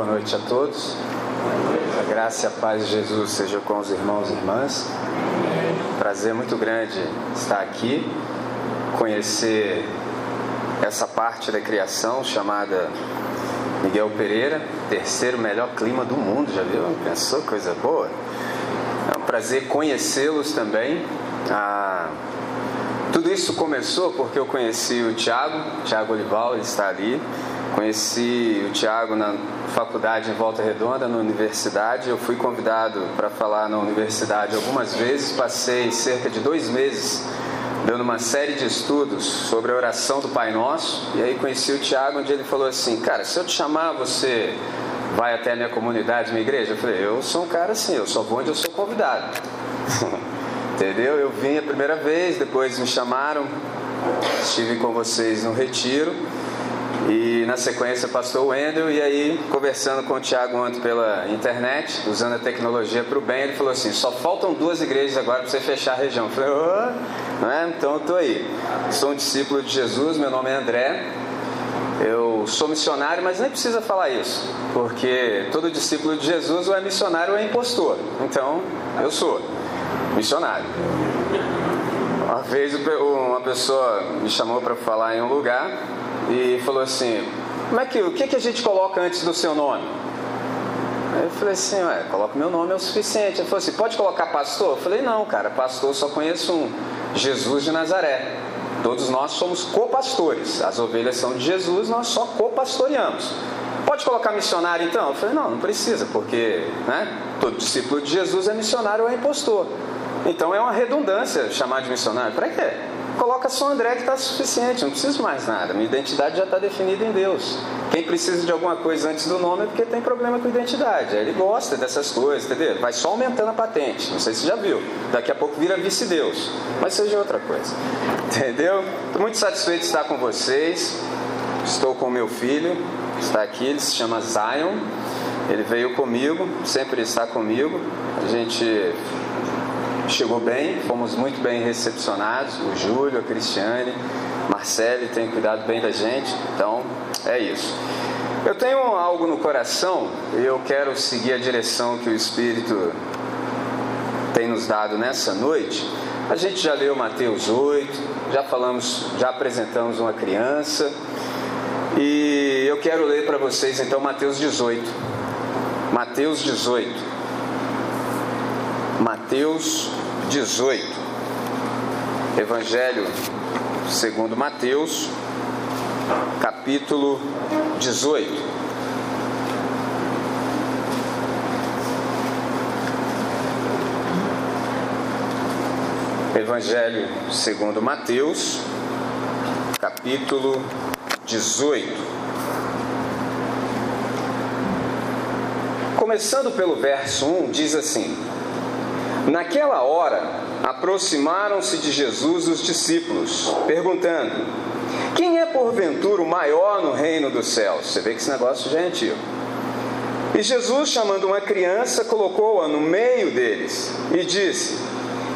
Boa noite a todos. A graça e a paz de Jesus seja com os irmãos e irmãs. Prazer muito grande estar aqui, conhecer essa parte da criação chamada Miguel Pereira, terceiro melhor clima do mundo, já viu? Pensou coisa boa? É um prazer conhecê-los também. Ah, tudo isso começou porque eu conheci o Tiago, Tiago Olival, ele está ali. Conheci o Tiago na faculdade em Volta Redonda, na universidade. Eu fui convidado para falar na universidade algumas vezes. Passei cerca de dois meses dando uma série de estudos sobre a oração do Pai Nosso. E aí conheci o Tiago, onde ele falou assim: Cara, se eu te chamar, você vai até a minha comunidade, minha igreja? Eu falei: Eu sou um cara assim, eu só vou onde eu sou convidado. Entendeu? Eu vim a primeira vez, depois me chamaram, estive com vocês no retiro. E na sequência, pastor Wendel, e aí, conversando com o Tiago ontem pela internet, usando a tecnologia para o bem, ele falou assim: só faltam duas igrejas agora para você fechar a região. Eu falei: oh, é? então eu estou aí. Sou um discípulo de Jesus, meu nome é André. Eu sou missionário, mas nem precisa falar isso, porque todo discípulo de Jesus ou é missionário ou é impostor. Então, eu sou missionário. Uma vez uma pessoa me chamou para falar em um lugar e falou assim: Como é que, o que, que a gente coloca antes do seu nome? Aí eu falei assim: Ué, coloca meu nome é o suficiente. Ele falou assim: Pode colocar pastor? Eu falei: Não, cara, pastor só conheço um, Jesus de Nazaré. Todos nós somos copastores. As ovelhas são de Jesus, nós só copastoreamos. Pode colocar missionário então? Eu falei: Não, não precisa, porque né, todo discípulo de Jesus é missionário ou é impostor. Então é uma redundância chamar de missionário. Para quê? Coloca só André que está suficiente, não preciso mais nada. Minha identidade já está definida em Deus. Quem precisa de alguma coisa antes do nome é porque tem problema com identidade. Ele gosta dessas coisas, entendeu? Vai só aumentando a patente. Não sei se você já viu. Daqui a pouco vira vice-deus. Mas seja outra coisa. Entendeu? Estou muito satisfeito de estar com vocês. Estou com meu filho. Está aqui, ele se chama Zion. Ele veio comigo, sempre está comigo. A gente chegou bem, fomos muito bem recepcionados. O Júlio, a Cristiane, Marcele tem cuidado bem da gente, então é isso. Eu tenho algo no coração e eu quero seguir a direção que o Espírito tem nos dado nessa noite. A gente já leu Mateus 8, já falamos, já apresentamos uma criança e eu quero ler para vocês então Mateus 18. Mateus 18. Mateus 18. Evangelho segundo Mateus, capítulo 18. Evangelho segundo Mateus, capítulo 18. Começando pelo verso 1, diz assim: Naquela hora, aproximaram-se de Jesus os discípulos, perguntando: Quem é porventura o maior no reino dos céus? Você vê que esse negócio já é antigo. E Jesus, chamando uma criança, colocou-a no meio deles e disse: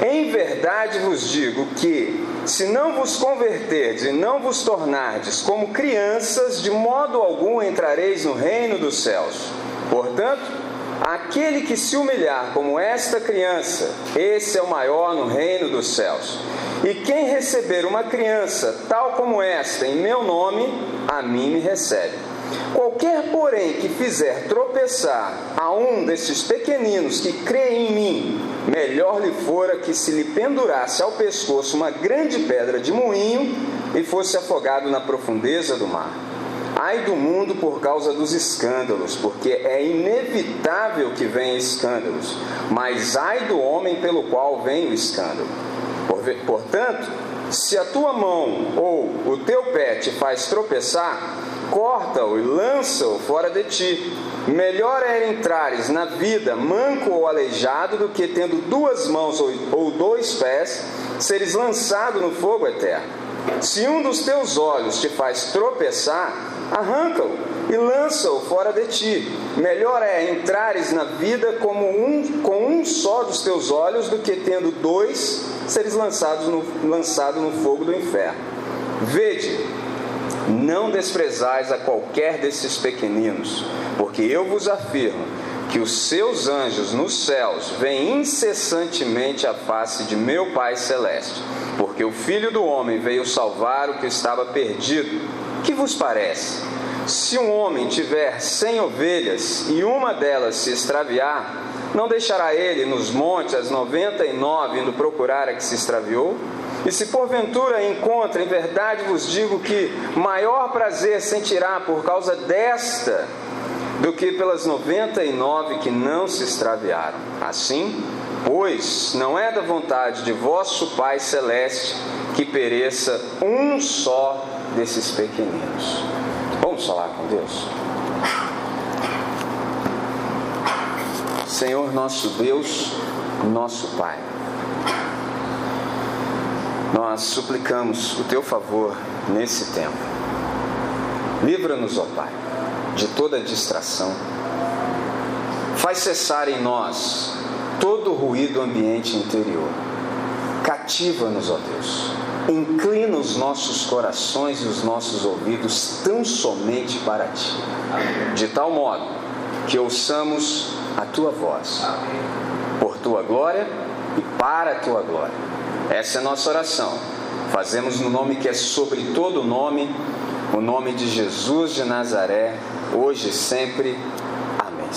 Em verdade vos digo que, se não vos converterdes e não vos tornardes como crianças, de modo algum entrareis no reino dos céus. Portanto, Aquele que se humilhar como esta criança, esse é o maior no reino dos céus. E quem receber uma criança tal como esta em meu nome, a mim me recebe. Qualquer, porém, que fizer tropeçar a um desses pequeninos que crê em mim, melhor lhe fora que se lhe pendurasse ao pescoço uma grande pedra de moinho e fosse afogado na profundeza do mar. Ai do mundo por causa dos escândalos, porque é inevitável que venham escândalos, mas ai do homem pelo qual vem o escândalo. Portanto, se a tua mão ou o teu pé te faz tropeçar, corta-o e lança-o fora de ti. Melhor é entrares na vida manco ou aleijado do que tendo duas mãos ou dois pés, seres lançado no fogo eterno. Se um dos teus olhos te faz tropeçar, arranca-o e lança-o fora de ti. Melhor é entrares na vida como um, com um só dos teus olhos do que tendo dois seres lançados no, lançado no fogo do inferno. Vede, Não desprezais a qualquer desses pequeninos, porque eu vos afirmo que os seus anjos nos céus veem incessantemente a face de meu Pai Celeste, porque o Filho do Homem veio salvar o que estava perdido. Que vos parece? Se um homem tiver cem ovelhas e uma delas se extraviar, não deixará ele nos montes as noventa e nove indo procurar a que se extraviou? E se porventura encontra, em verdade vos digo que maior prazer sentirá por causa desta do que pelas noventa e nove que não se extraviaram. Assim, pois não é da vontade de vosso Pai Celeste que pereça um só desses pequeninos. Vamos falar com Deus? Senhor nosso Deus, nosso Pai. Nós suplicamos o teu favor nesse tempo. Livra-nos, ó Pai, de toda distração. Faz cessar em nós todo o ruído ambiente interior. Cativa-nos, ó Deus. Inclina os nossos corações e os nossos ouvidos tão somente para ti, de tal modo que ouçamos a tua voz, por tua glória e para a tua glória essa é a nossa oração. Fazemos no nome que é sobre todo nome, o nome de Jesus de Nazaré, hoje e sempre. Amém.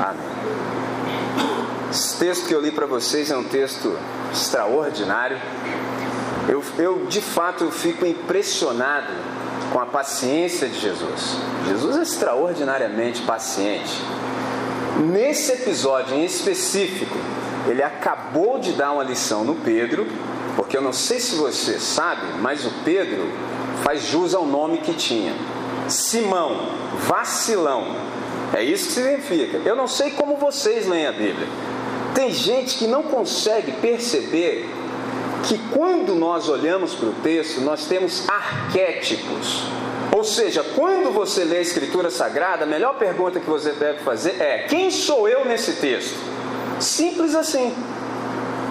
Amém. Esse texto que eu li para vocês é um texto extraordinário. Eu, eu de fato fico impressionado com a paciência de Jesus. Jesus é extraordinariamente paciente. Nesse episódio em específico, ele acabou de dar uma lição no Pedro, porque eu não sei se você sabe, mas o Pedro faz jus ao nome que tinha: Simão, vacilão. É isso que significa. Eu não sei como vocês leem a Bíblia. Tem gente que não consegue perceber que quando nós olhamos para o texto, nós temos arquétipos. Ou seja, quando você lê a Escritura Sagrada, a melhor pergunta que você deve fazer é: quem sou eu nesse texto? Simples assim.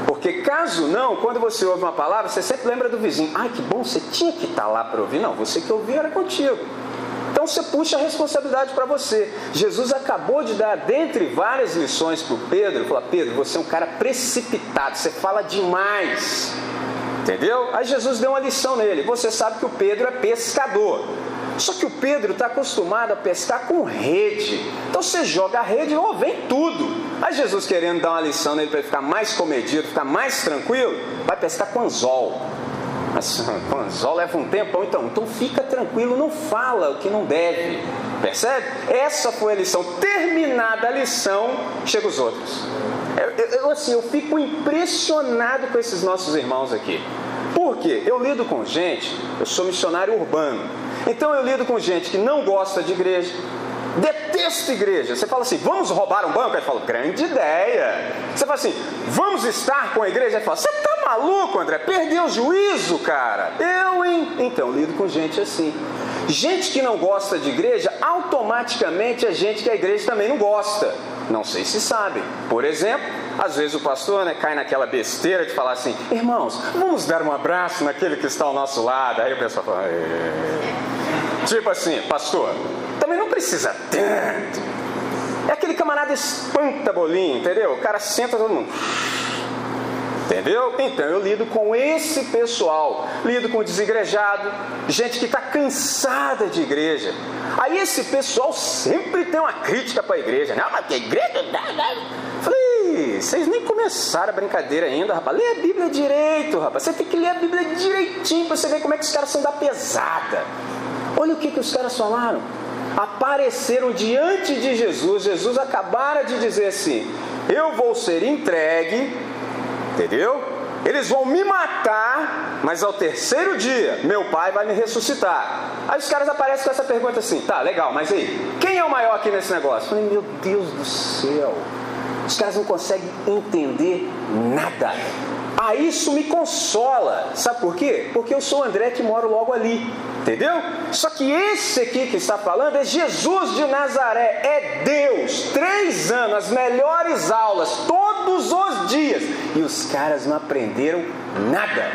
Porque caso não, quando você ouve uma palavra, você sempre lembra do vizinho. Ai, que bom, você tinha que estar tá lá para ouvir. Não, você que ouviu era contigo. Então você puxa a responsabilidade para você. Jesus acabou de dar, dentre várias lições para o Pedro, falar: Pedro, você é um cara precipitado, você fala demais. Entendeu? Aí Jesus deu uma lição nele. Você sabe que o Pedro é pescador. Só que o Pedro está acostumado a pescar com rede. Então você joga a rede, oh, vem tudo. Aí Jesus querendo dar uma lição nele para ele ficar mais comedido, ficar mais tranquilo, vai pescar com anzol. Mas anzol leva um tempão, então, então fica tranquilo, não fala o que não deve. Percebe? Essa foi a lição. Terminada a lição, chega os outros. Eu, eu, assim, eu fico impressionado com esses nossos irmãos aqui. Por quê? Eu lido com gente, eu sou missionário urbano. Então eu lido com gente que não gosta de igreja, detesta igreja. Você fala assim, vamos roubar um banco? Aí fala, grande ideia. Você fala assim, vamos estar com a igreja? Aí fala, você tá maluco, André? Perdeu o juízo, cara. Eu, hein? Então, lido com gente assim. Gente que não gosta de igreja, automaticamente é gente que a igreja também não gosta. Não sei se sabem. Por exemplo, às vezes o pastor né, cai naquela besteira de falar assim: irmãos, vamos dar um abraço naquele que está ao nosso lado. Aí o pessoal fala: tipo assim, pastor, precisa tanto. É aquele camarada espanta bolinho, entendeu? O cara senta todo mundo. Entendeu? Então eu lido com esse pessoal, lido com desigrejado, gente que está cansada de igreja. Aí esse pessoal sempre tem uma crítica para a igreja, não, mas que igreja. Falei, vocês nem começaram a brincadeira ainda, rapaz. Lê a Bíblia direito, rapaz. Você tem que ler a Bíblia direitinho para você ver como é que os caras são da pesada. Olha o que, que os caras falaram. Apareceram diante de Jesus. Jesus acabara de dizer assim: Eu vou ser entregue, entendeu? Eles vão me matar, mas ao terceiro dia, meu pai vai me ressuscitar. Aí os caras aparecem com essa pergunta assim: tá, legal, mas aí, quem é o maior aqui nesse negócio? Eu falei, meu Deus do céu. Os caras não conseguem entender nada. Ah, isso me consola. Sabe por quê? Porque eu sou o André que moro logo ali. Entendeu? Só que esse aqui que está falando é Jesus de Nazaré, é Deus. Três anos, as melhores aulas, todos os dias. E os caras não aprenderam nada.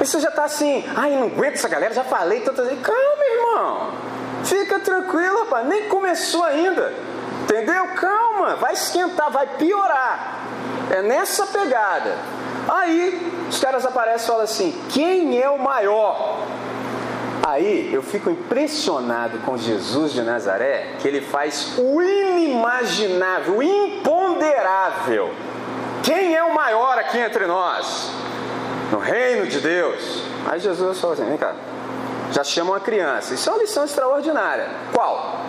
E você já está assim, ai, não aguento essa galera, já falei tantas vezes. Calma, irmão. Fica tranquilo, rapaz. Nem começou ainda. Entendeu? Calma, vai esquentar, vai piorar. É nessa pegada. Aí os caras aparecem e falam assim: quem é o maior? Aí eu fico impressionado com Jesus de Nazaré, que ele faz o inimaginável, o imponderável. Quem é o maior aqui entre nós? No reino de Deus. Aí Jesus fala assim: vem cá, já chama uma criança. Isso é uma lição extraordinária. Qual?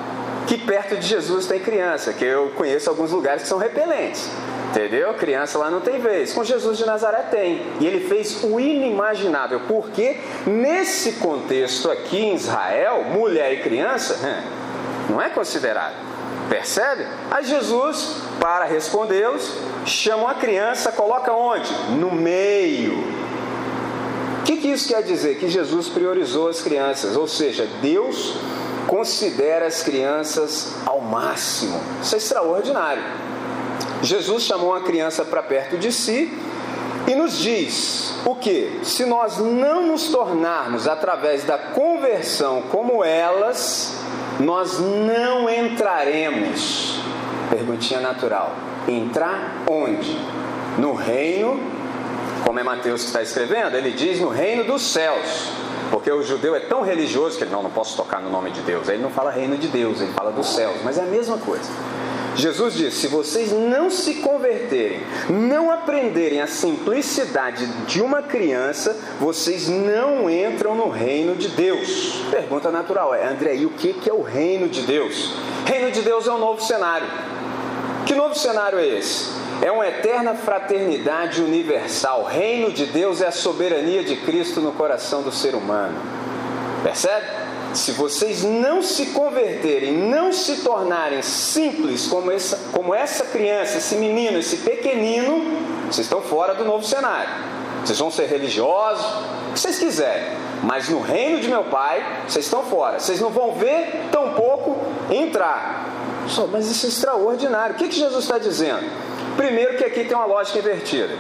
Que perto de Jesus tem criança, que eu conheço alguns lugares que são repelentes. Entendeu? Criança lá não tem vez. Com Jesus de Nazaré tem. E ele fez o inimaginável. Porque nesse contexto aqui em Israel, mulher e criança não é considerado. Percebe? Aí Jesus, para respondê-los, chama a criança, coloca onde? No meio. O que, que isso quer dizer? Que Jesus priorizou as crianças, ou seja, Deus considera as crianças ao máximo. Isso é extraordinário. Jesus chamou uma criança para perto de si e nos diz o que? Se nós não nos tornarmos através da conversão como elas, nós não entraremos. Perguntinha natural. Entrar onde? No reino, como é Mateus que está escrevendo, ele diz no reino dos céus. Porque o judeu é tão religioso que ele não, não posso tocar no nome de Deus. Ele não fala reino de Deus, ele fala dos céus, mas é a mesma coisa. Jesus disse: se vocês não se converterem, não aprenderem a simplicidade de uma criança, vocês não entram no reino de Deus. Pergunta natural é, André, e o que é o reino de Deus? Reino de Deus é um novo cenário. Que novo cenário é esse? É uma eterna fraternidade universal. Reino de Deus é a soberania de Cristo no coração do ser humano. Percebe? se vocês não se converterem, não se tornarem simples como essa, como essa criança, esse menino, esse pequenino, vocês estão fora do novo cenário. Vocês vão ser religiosos, o que vocês quiserem, mas no reino de meu pai, vocês estão fora. Vocês não vão ver, tampouco entrar. Só, mas isso é extraordinário. O que Jesus está dizendo? Primeiro, que aqui tem uma lógica invertida.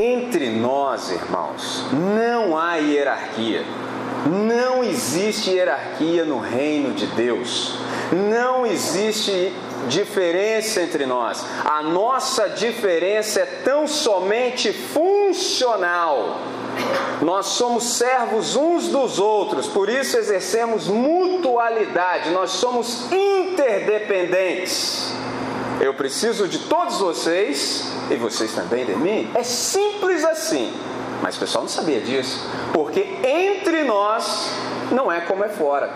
Entre nós, irmãos, não há hierarquia. Não existe hierarquia no reino de Deus. Não existe diferença entre nós. A nossa diferença é tão somente funcional. Nós somos servos uns dos outros, por isso exercemos mutualidade, nós somos interdependentes. Eu preciso de todos vocês e vocês também de mim. É simples assim. Mas o pessoal não sabia disso, porque entre nós não é como é fora.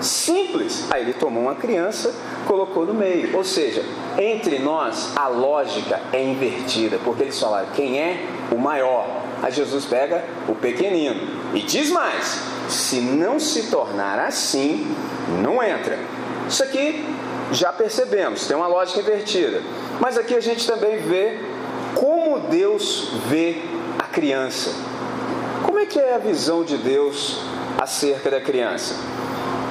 Simples. Aí ele tomou uma criança, colocou no meio. Ou seja, entre nós a lógica é invertida, porque eles falaram quem é o maior. Aí Jesus pega o pequenino e diz mais: se não se tornar assim, não entra. Isso aqui já percebemos, tem uma lógica invertida. Mas aqui a gente também vê como Deus vê criança. Como é que é a visão de Deus acerca da criança?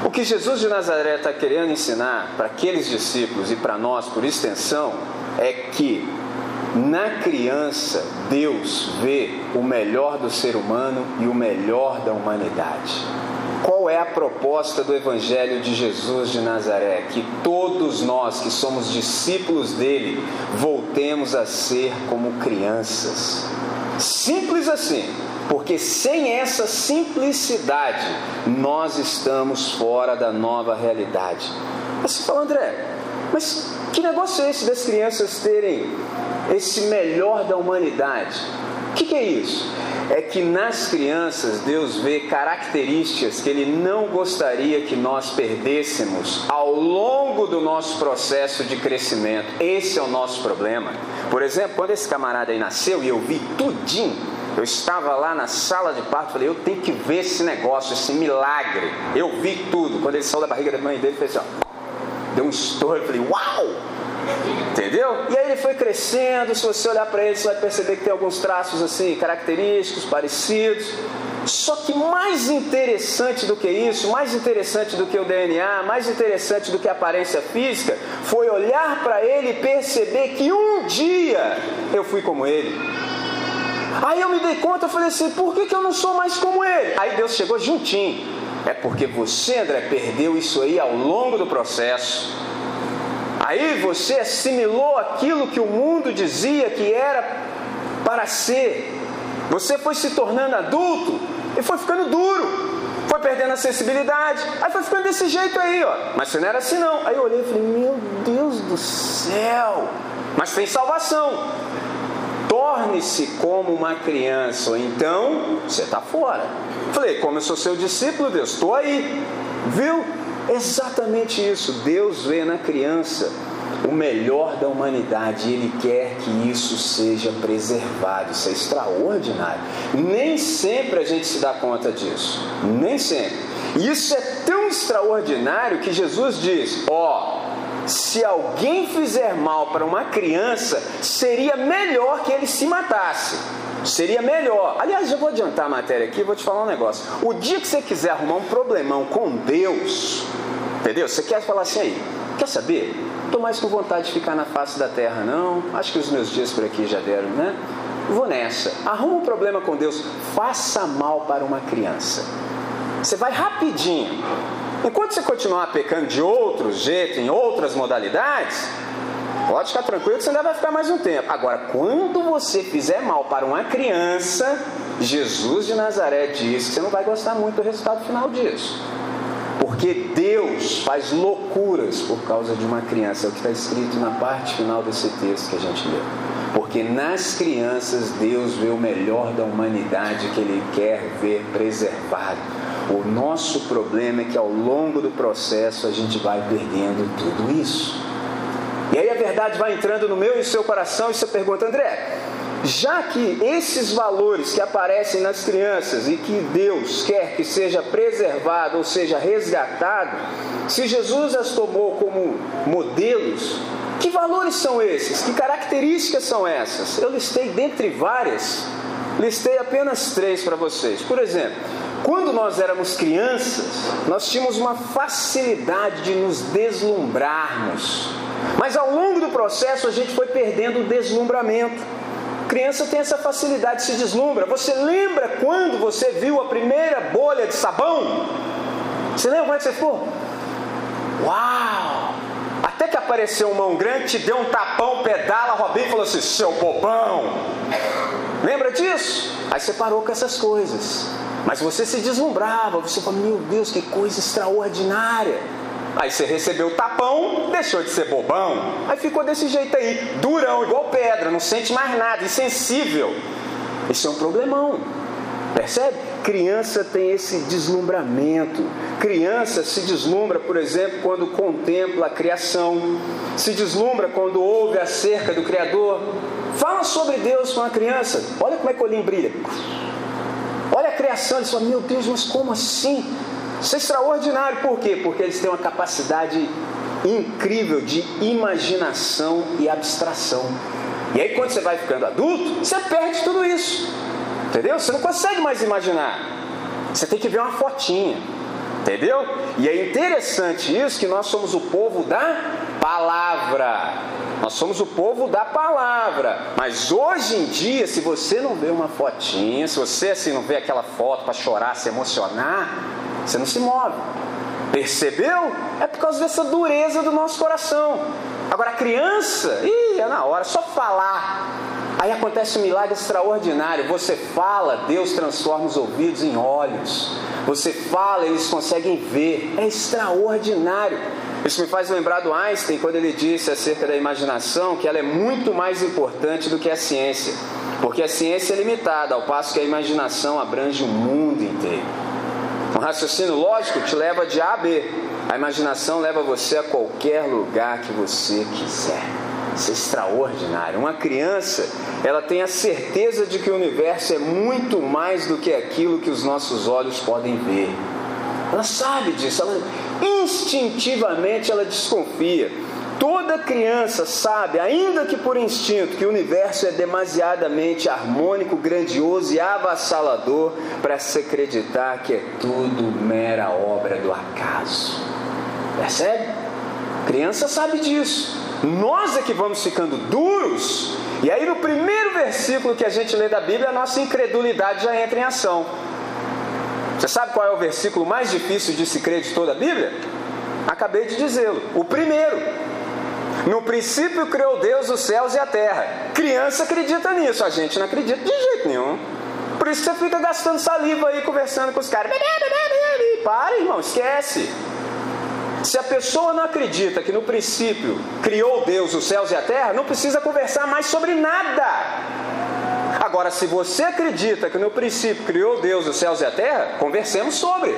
O que Jesus de Nazaré está querendo ensinar para aqueles discípulos e para nós, por extensão, é que na criança Deus vê o melhor do ser humano e o melhor da humanidade. Qual é a proposta do Evangelho de Jesus de Nazaré? Que todos nós que somos discípulos dele voltemos a ser como crianças. Simples assim, porque sem essa simplicidade nós estamos fora da nova realidade. Você fala, André, mas que negócio é esse das crianças terem esse melhor da humanidade? O que, que é isso? É que nas crianças Deus vê características que Ele não gostaria que nós perdêssemos ao longo do nosso processo de crescimento. Esse é o nosso problema. Por exemplo, quando esse camarada aí nasceu e eu vi tudinho, eu estava lá na sala de parto, falei, eu tenho que ver esse negócio, esse milagre. Eu vi tudo. Quando ele saiu da barriga da mãe dele, fez assim, ó, deu um estouro, eu falei, uau! Entendeu? E aí ele foi crescendo, se você olhar para ele, você vai perceber que tem alguns traços assim, característicos, parecidos. Só que mais interessante do que isso, mais interessante do que o DNA, mais interessante do que a aparência física, foi olhar para ele e perceber que um dia eu fui como ele. Aí eu me dei conta, eu falei assim, por que, que eu não sou mais como ele? Aí Deus chegou juntinho. É porque você, André, perdeu isso aí ao longo do processo. Aí você assimilou aquilo que o mundo dizia que era para ser. Você foi se tornando adulto e foi ficando duro. Foi perdendo a sensibilidade. Aí foi ficando desse jeito aí, ó. Mas você não era assim não. Aí eu olhei e falei, meu Deus do céu. Mas tem salvação. Torne-se como uma criança, ou então você está fora. Falei, como eu sou seu discípulo, Deus, estou aí. Viu? Exatamente isso. Deus vê na criança o melhor da humanidade e Ele quer que isso seja preservado. Isso é extraordinário. Nem sempre a gente se dá conta disso. Nem sempre. E isso é tão extraordinário que Jesus diz: Ó, oh, se alguém fizer mal para uma criança, seria melhor que ele se matasse. Seria melhor. Aliás, eu vou adiantar a matéria aqui vou te falar um negócio. O dia que você quiser arrumar um problemão com Deus, entendeu? Você quer falar assim aí, quer saber? Estou mais com vontade de ficar na face da terra, não. Acho que os meus dias por aqui já deram, né? Vou nessa. Arruma um problema com Deus. Faça mal para uma criança. Você vai rapidinho. Enquanto você continuar pecando de outro jeito, em outras modalidades, Pode ficar tranquilo que você ainda vai ficar mais um tempo. Agora, quando você fizer mal para uma criança, Jesus de Nazaré diz que você não vai gostar muito do resultado final disso. Porque Deus faz loucuras por causa de uma criança. É o que está escrito na parte final desse texto que a gente leu. Porque nas crianças Deus vê o melhor da humanidade que Ele quer ver preservado. O nosso problema é que ao longo do processo a gente vai perdendo tudo isso. E aí a verdade vai entrando no meu e seu coração e você pergunta, André, já que esses valores que aparecem nas crianças e que Deus quer que seja preservado ou seja resgatado, se Jesus as tomou como modelos, que valores são esses? Que características são essas? Eu listei dentre várias, listei apenas três para vocês. Por exemplo, quando nós éramos crianças, nós tínhamos uma facilidade de nos deslumbrarmos. Mas ao longo do processo a gente foi perdendo o deslumbramento. Criança tem essa facilidade, se deslumbra. Você lembra quando você viu a primeira bolha de sabão? Você lembra é que você ficou? Uau! Até que apareceu um mão grande, te deu um tapão, pedala, Robinho falou assim: seu bobão! Lembra disso? Aí você parou com essas coisas. Mas você se deslumbrava, você falou: meu Deus, que coisa extraordinária! Aí você recebeu o tapão, deixou de ser bobão, aí ficou desse jeito aí, durão, igual pedra, não sente mais nada, insensível. Esse é um problemão. Percebe? Criança tem esse deslumbramento. Criança se deslumbra, por exemplo, quando contempla a criação, se deslumbra quando ouve acerca do Criador. Fala sobre Deus com a criança. Olha como é que o olhinho brilha. Criação, ele fala, meu Deus, mas como assim? Isso é extraordinário, por quê? Porque eles têm uma capacidade incrível de imaginação e abstração. E aí, quando você vai ficando adulto, você perde tudo isso. Entendeu? Você não consegue mais imaginar. Você tem que ver uma fotinha. Entendeu? E é interessante isso que nós somos o povo da palavra. Nós somos o povo da palavra. Mas hoje em dia, se você não vê uma fotinha, se você assim não vê aquela foto para chorar, se emocionar, você não se move. Percebeu? É por causa dessa dureza do nosso coração. Agora a criança, ih, é na hora, só falar. Aí acontece um milagre extraordinário. Você fala, Deus transforma os ouvidos em olhos. Você fala, eles conseguem ver. É extraordinário. Isso me faz lembrar do Einstein quando ele disse acerca da imaginação que ela é muito mais importante do que a ciência. Porque a ciência é limitada, ao passo que a imaginação abrange o mundo inteiro. Um raciocínio lógico te leva de A a B. A imaginação leva você a qualquer lugar que você quiser. Isso é extraordinário. Uma criança, ela tem a certeza de que o universo é muito mais do que aquilo que os nossos olhos podem ver. Ela sabe disso, ela instintivamente ela desconfia. Toda criança sabe, ainda que por instinto, que o universo é demasiadamente harmônico, grandioso e avassalador para se acreditar que é tudo mera obra do acaso. Percebe? criança sabe disso. Nós é que vamos ficando duros E aí, no primeiro versículo que a gente lê da Bíblia, a nossa incredulidade já entra em ação. Você sabe qual é o versículo mais difícil de se crer de toda a Bíblia? Acabei de dizê-lo. O primeiro. No princípio criou Deus os céus e a terra. Criança acredita nisso, a gente não acredita de jeito nenhum. Por isso que você fica gastando saliva aí conversando com os caras. Para, irmão, esquece. Se a pessoa não acredita que no princípio criou Deus os céus e a terra, não precisa conversar mais sobre nada. Agora, se você acredita que no princípio criou Deus os céus e a terra, conversemos sobre.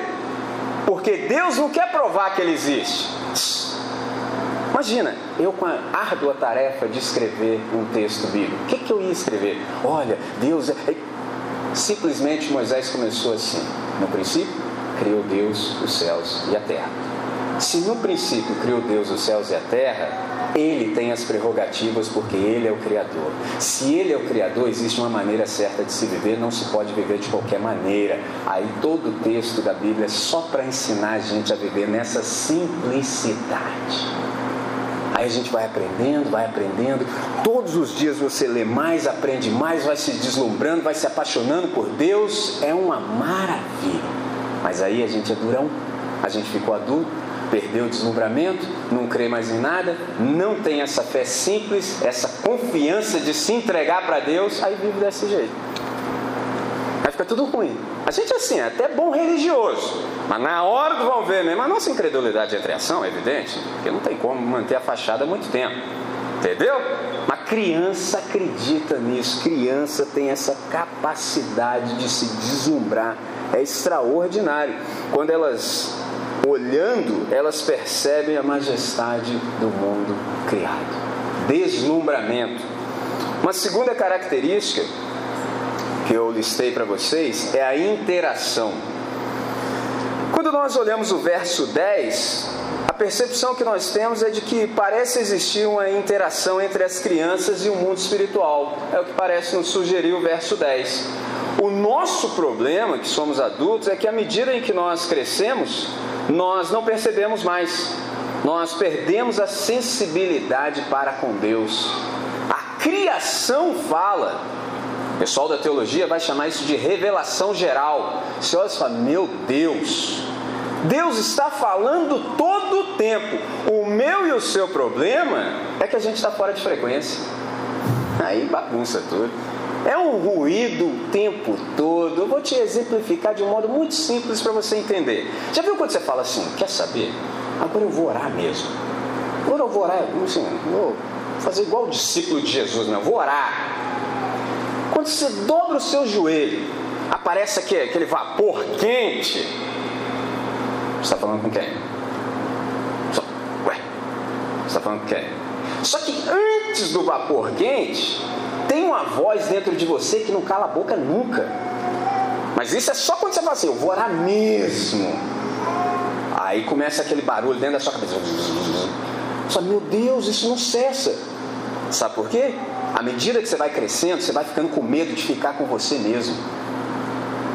Porque Deus não quer provar que ele existe. Imagina, eu com a árdua tarefa de escrever um texto bíblico. O que, que eu ia escrever? Olha, Deus é. Simplesmente Moisés começou assim: no princípio, criou Deus os céus e a terra. Se no princípio criou Deus os céus e a terra, ele tem as prerrogativas porque ele é o Criador. Se ele é o Criador, existe uma maneira certa de se viver, não se pode viver de qualquer maneira. Aí todo o texto da Bíblia é só para ensinar a gente a viver nessa simplicidade. Aí a gente vai aprendendo, vai aprendendo. Todos os dias você lê mais, aprende mais, vai se deslumbrando, vai se apaixonando por Deus. É uma maravilha. Mas aí a gente é durão, a gente ficou adulto, perdeu o deslumbramento, não crê mais em nada, não tem essa fé simples, essa confiança de se entregar para Deus, aí vive desse jeito. Aí fica tudo ruim. A gente assim, é até bom religioso, mas na hora do vão ver mesmo, a nossa incredulidade entra em ação, é evidente, porque não tem como manter a fachada muito tempo. Entendeu? Uma criança acredita nisso, criança tem essa capacidade de se deslumbrar, é extraordinário. Quando elas olhando, elas percebem a majestade do mundo criado. Deslumbramento. Uma segunda característica que eu listei para vocês é a interação. Quando nós olhamos o verso 10, a percepção que nós temos é de que parece existir uma interação entre as crianças e o mundo espiritual. É o que parece nos sugerir o verso 10. O nosso problema, que somos adultos, é que à medida em que nós crescemos, nós não percebemos mais, nós perdemos a sensibilidade para com Deus. A criação fala, o pessoal da teologia vai chamar isso de revelação geral. Você olha e fala, meu Deus, Deus está falando todo o tempo. O meu e o seu problema é que a gente está fora de frequência. Aí bagunça tudo. É um ruído o tempo todo. Eu vou te exemplificar de um modo muito simples para você entender. Já viu quando você fala assim, quer saber? Agora eu vou orar mesmo. Agora eu vou orar, assim, vou fazer igual o discípulo de Jesus, não, eu vou orar. Quando você dobra o seu joelho, aparece aquele, aquele vapor quente. Você está falando com quem? Só, ué, você está falando com quem? Só que antes do vapor quente, tem uma voz dentro de você que não cala a boca nunca. Mas isso é só quando você fala assim, eu vou orar mesmo. Aí começa aquele barulho dentro da sua cabeça. Só, meu Deus, isso não cessa. Sabe por quê? À medida que você vai crescendo, você vai ficando com medo de ficar com você mesmo.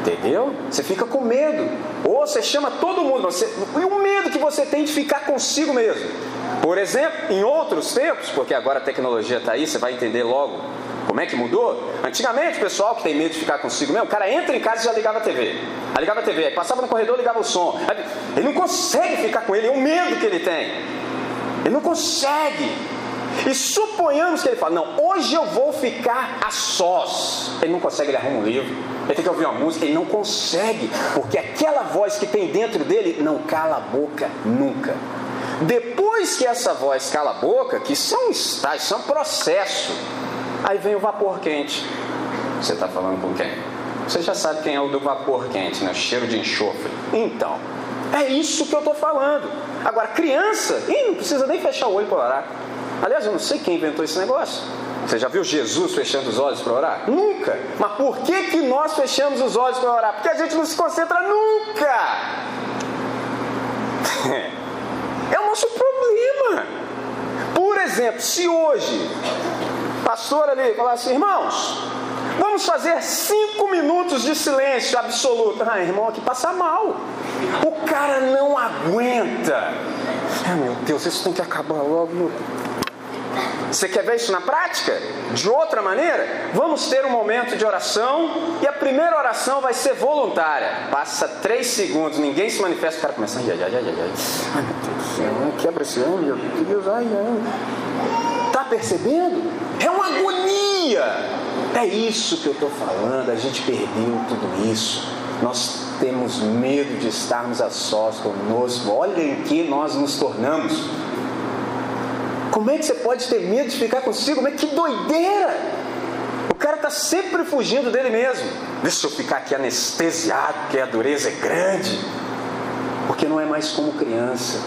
Entendeu? Você fica com medo. Ou você chama todo mundo. Você, e o medo que você tem de ficar consigo mesmo. Por exemplo, em outros tempos, porque agora a tecnologia está aí, você vai entender logo como é que mudou? Antigamente, o pessoal que tem medo de ficar consigo mesmo, o cara entra em casa e já ligava a TV. Aí ligava a TV, aí passava no corredor ligava o som. Ele não consegue ficar com ele, é o medo que ele tem. Ele não consegue. E suponhamos que ele fala, não, hoje eu vou ficar a sós. Ele não consegue, ele arruma um livro, ele tem que ouvir uma música, ele não consegue, porque aquela voz que tem dentro dele não cala a boca nunca. Depois que essa voz cala a boca, que isso é um estágio, isso é processo. Aí vem o vapor quente. Você está falando com quem? Você já sabe quem é o do vapor quente, né? Cheiro de enxofre. Então, é isso que eu estou falando. Agora, criança, ih, não precisa nem fechar o olho para orar. Aliás, eu não sei quem inventou esse negócio. Você já viu Jesus fechando os olhos para orar? Nunca. Mas por que, que nós fechamos os olhos para orar? Porque a gente não se concentra nunca. É o nosso problema. Por exemplo, se hoje pastor ali falar assim, irmãos, vamos fazer cinco minutos de silêncio absoluto. Ah, irmão, aqui passa mal. O cara não aguenta. Ai, meu Deus, isso tem que acabar logo. Você quer ver isso na prática? De outra maneira? Vamos ter um momento de oração e a primeira oração vai ser voluntária. Passa três segundos, ninguém se manifesta, o cara começa. Ai, ai, ai, ai, ai. ai meu Deus do céu, quebra esse homem, meu Deus, ai, ai. Tá percebendo? É uma agonia. É isso que eu estou falando, a gente perdeu tudo isso. Nós temos medo de estarmos a sós conosco. Olha em que nós nos tornamos. Como é que você pode ter medo de ficar consigo? Mas que doideira! O cara está sempre fugindo dele mesmo. Deixa eu ficar aqui anestesiado, porque a dureza é grande. Porque não é mais como criança.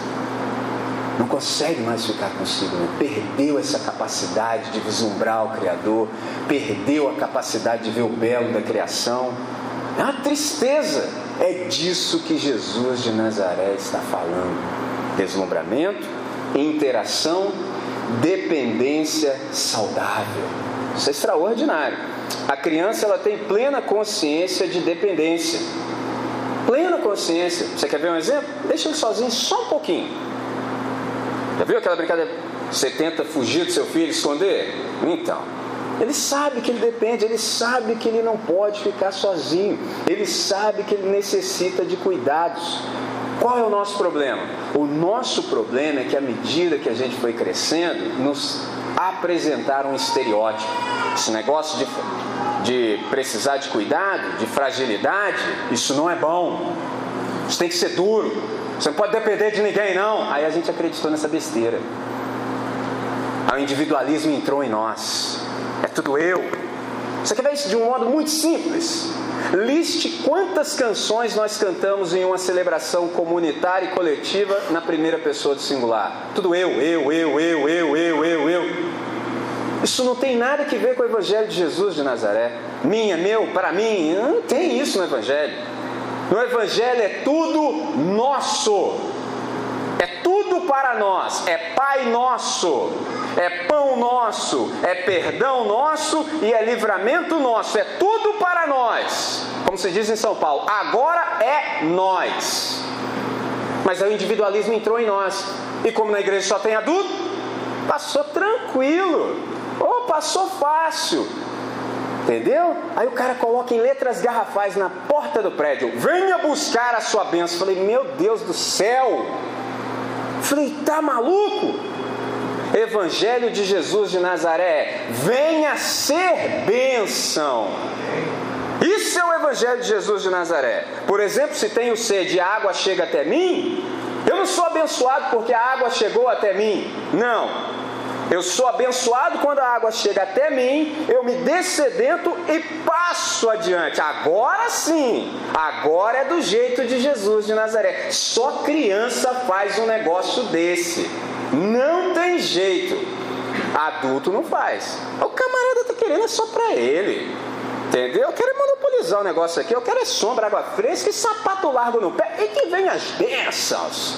Não consegue mais ficar consigo. Né? Perdeu essa capacidade de vislumbrar o Criador. Perdeu a capacidade de ver o belo da criação. É uma tristeza. É disso que Jesus de Nazaré está falando. Deslumbramento, interação, dependência saudável. Isso é extraordinário. A criança ela tem plena consciência de dependência. Plena consciência. Você quer ver um exemplo? Deixa ele sozinho só um pouquinho. Já viu aquela brincadeira? Você tenta fugir do seu filho, esconder? Então, ele sabe que ele depende, ele sabe que ele não pode ficar sozinho, ele sabe que ele necessita de cuidados. Qual é o nosso problema? O nosso problema é que à medida que a gente foi crescendo, nos apresentaram um estereótipo. Esse negócio de, de precisar de cuidado, de fragilidade, isso não é bom. Isso tem que ser duro. Você não pode depender de ninguém, não. Aí a gente acreditou nessa besteira. Aí o individualismo entrou em nós. É tudo eu. Você quer ver isso de um modo muito simples? Liste quantas canções nós cantamos em uma celebração comunitária e coletiva na primeira pessoa do singular. Tudo eu, eu, eu, eu, eu, eu, eu, eu. Isso não tem nada que ver com o Evangelho de Jesus de Nazaré. Minha, meu, para mim. Não tem isso no Evangelho. No Evangelho é tudo nosso. É tudo para nós. É Pai nosso é pão nosso, é perdão nosso e é livramento nosso, é tudo para nós. Como se diz em São Paulo, agora é nós. Mas aí o individualismo entrou em nós. E como na igreja só tem adulto, passou tranquilo. Ou passou fácil. Entendeu? Aí o cara coloca em letras garrafais na porta do prédio: venha buscar a sua bênção. Falei, meu Deus do céu. Falei, tá maluco? Evangelho de Jesus de Nazaré, venha ser bênção. Isso é o Evangelho de Jesus de Nazaré. Por exemplo, se tenho sede e a água chega até mim, eu não sou abençoado porque a água chegou até mim. Não. Eu sou abençoado quando a água chega até mim, eu me descedento e passo adiante. Agora sim, agora é do jeito de Jesus de Nazaré. Só criança faz um negócio desse. Não tem jeito. Adulto não faz. O camarada tá querendo é só para ele. Entendeu? Eu quero monopolizar o negócio aqui. Eu quero é sombra, água fresca e sapato largo no pé. E que vem as bênçãos.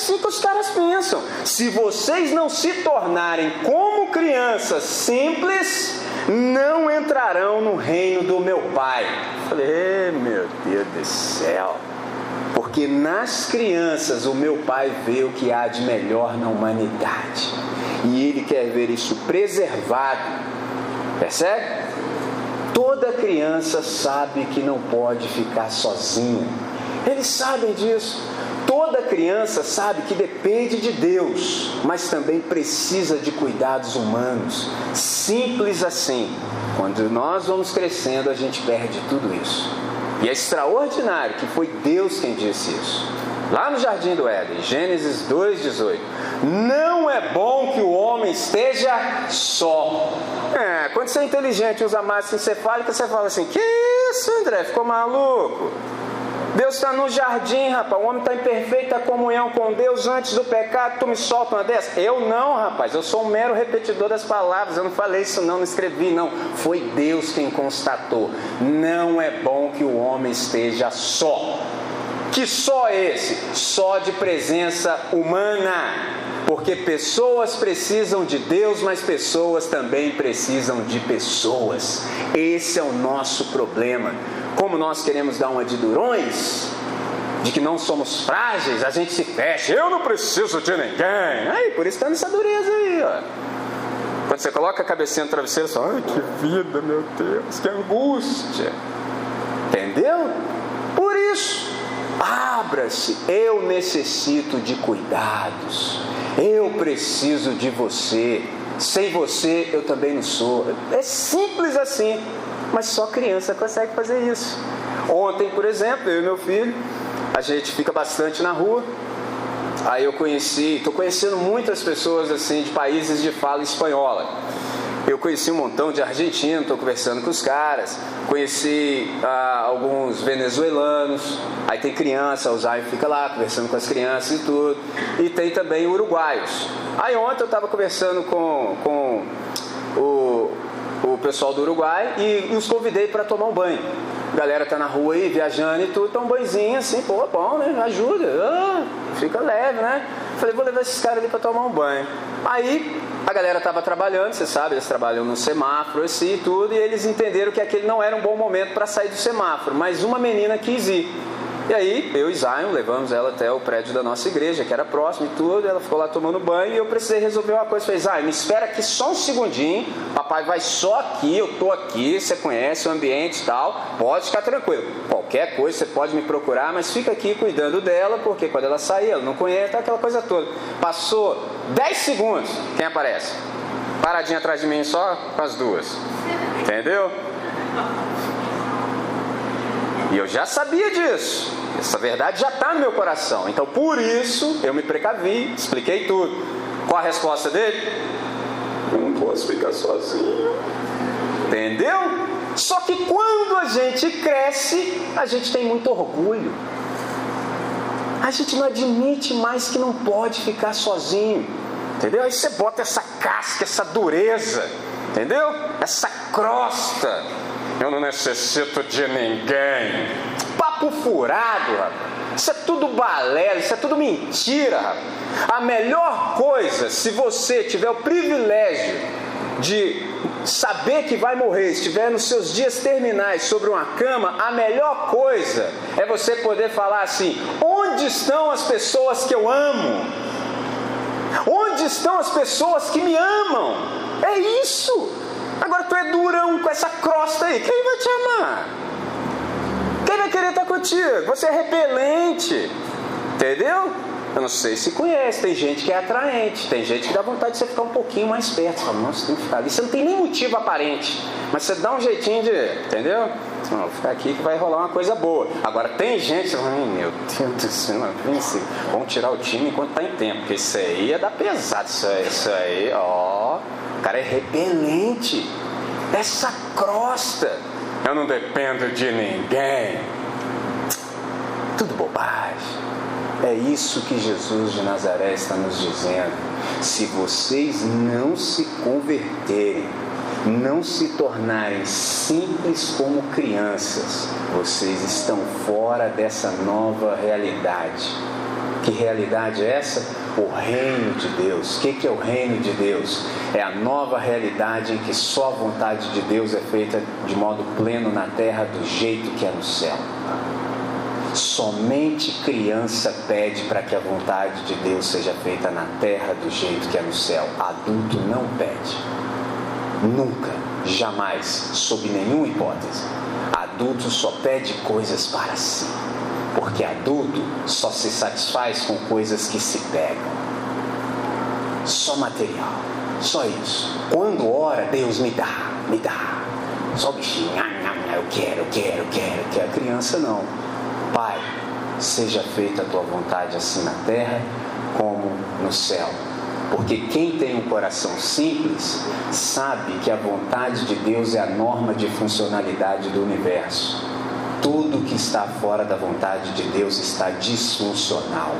Assim que os caras pensam. Se vocês não se tornarem como crianças simples, não entrarão no reino do meu Pai. Falei, meu Deus do céu. Porque nas crianças o meu Pai vê o que há de melhor na humanidade. E Ele quer ver isso preservado. Percebe? Toda criança sabe que não pode ficar sozinha. Eles sabem disso. Toda criança sabe que depende de Deus, mas também precisa de cuidados humanos. Simples assim. Quando nós vamos crescendo, a gente perde tudo isso. E é extraordinário que foi Deus quem disse isso. Lá no jardim do Éden, Gênesis 2:18. Não é bom que o homem esteja só. É, quando você é inteligente usa massa encefálica, você fala assim: "Que isso, André? Ficou maluco?" Deus está no jardim, rapaz. O homem está em perfeita comunhão com Deus antes do pecado. Tu me solta uma dessa? Eu não, rapaz. Eu sou um mero repetidor das palavras. Eu não falei isso, não. Não escrevi, não. Foi Deus quem constatou. Não é bom que o homem esteja só. Que só esse? Só de presença humana. Porque pessoas precisam de Deus, mas pessoas também precisam de pessoas. Esse é o nosso problema como nós queremos dar uma de durões, de que não somos frágeis, a gente se fecha. Eu não preciso de ninguém. Aí, por isso está nessa dureza aí, ó. Quando você coloca a cabecinha no travesseiro, você fala, ai que vida, meu Deus, que angústia. Entendeu? Por isso, abra-se. Eu necessito de cuidados. Eu preciso de você. Sem você eu também não sou. É simples assim, mas só criança consegue fazer isso. Ontem, por exemplo, eu e meu filho, a gente fica bastante na rua. Aí eu conheci, estou conhecendo muitas pessoas assim de países de fala espanhola. Eu conheci um montão de argentinos, estou conversando com os caras. Conheci ah, alguns venezuelanos. Aí tem criança, o Zay fica lá conversando com as crianças e tudo. E tem também uruguaios. Aí ontem eu estava conversando com, com o, o pessoal do Uruguai e, e os convidei para tomar um banho. A galera tá na rua aí, viajando e tudo, então um banhozinho assim, pô, bom, né? Ajuda, ah, fica leve, né? Falei, vou levar esses caras ali para tomar um banho. Aí a galera estava trabalhando, você sabe, eles trabalham no semáforo assim e tudo, e eles entenderam que aquele não era um bom momento para sair do semáforo, mas uma menina quis ir. E aí, eu e Zion levamos ela até o prédio da nossa igreja, que era próximo e tudo. Ela ficou lá tomando banho e eu precisei resolver uma coisa. Falei, Zion, me espera aqui só um segundinho. Papai vai só aqui, eu tô aqui, você conhece o ambiente e tal. Pode ficar tranquilo. Qualquer coisa você pode me procurar, mas fica aqui cuidando dela, porque quando ela sair, ela não conhece, aquela coisa toda. Passou 10 segundos, quem aparece? Paradinha atrás de mim só com as duas. Entendeu? E eu já sabia disso. Essa verdade já está no meu coração. Então, por isso, eu me precavi, expliquei tudo. Qual a resposta dele? Eu não posso ficar sozinho. Entendeu? Só que quando a gente cresce, a gente tem muito orgulho. A gente não admite mais que não pode ficar sozinho. Entendeu? Aí você bota essa casca, essa dureza. Entendeu? Essa crosta eu não necessito de ninguém. Papo furado, rapaz. Isso é tudo balela, isso é tudo mentira, rapaz. A melhor coisa, se você tiver o privilégio de saber que vai morrer, estiver nos seus dias terminais sobre uma cama, a melhor coisa é você poder falar assim: onde estão as pessoas que eu amo? Onde estão as pessoas que me amam? É isso. Agora tu é durão com essa crosta aí, quem vai te amar? Quem vai querer estar contigo? Você é repelente, entendeu? Eu não sei se conhece, tem gente que é atraente, tem gente que dá vontade de você ficar um pouquinho mais perto. Você fala, nossa, tem que ficar ali. Você não tem nem motivo aparente, mas você dá um jeitinho de, entendeu? Não, vou ficar aqui que vai rolar uma coisa boa. Agora, tem gente, ai meu Deus do céu, não, vamos tirar o time enquanto está em tempo, porque isso aí é da pesada, isso aí, isso aí ó. Cara é repelente. Essa crosta. Eu não dependo de ninguém. Tudo bobagem. É isso que Jesus de Nazaré está nos dizendo. Se vocês não se converterem, não se tornarem simples como crianças, vocês estão fora dessa nova realidade. Que realidade é essa? O reino de Deus. O que é o reino de Deus? É a nova realidade em que só a vontade de Deus é feita de modo pleno na terra do jeito que é no céu. Somente criança pede para que a vontade de Deus seja feita na terra do jeito que é no céu. Adulto não pede. Nunca, jamais, sob nenhuma hipótese. Adulto só pede coisas para si porque adulto só se satisfaz com coisas que se pegam. Só material, só isso. Quando ora, Deus me dá, me dá. Só o bichinho, eu quero, eu quero, eu quero, que a criança não. Pai, seja feita a tua vontade assim na terra como no céu. Porque quem tem um coração simples sabe que a vontade de Deus é a norma de funcionalidade do universo tudo que está fora da vontade de Deus está disfuncional.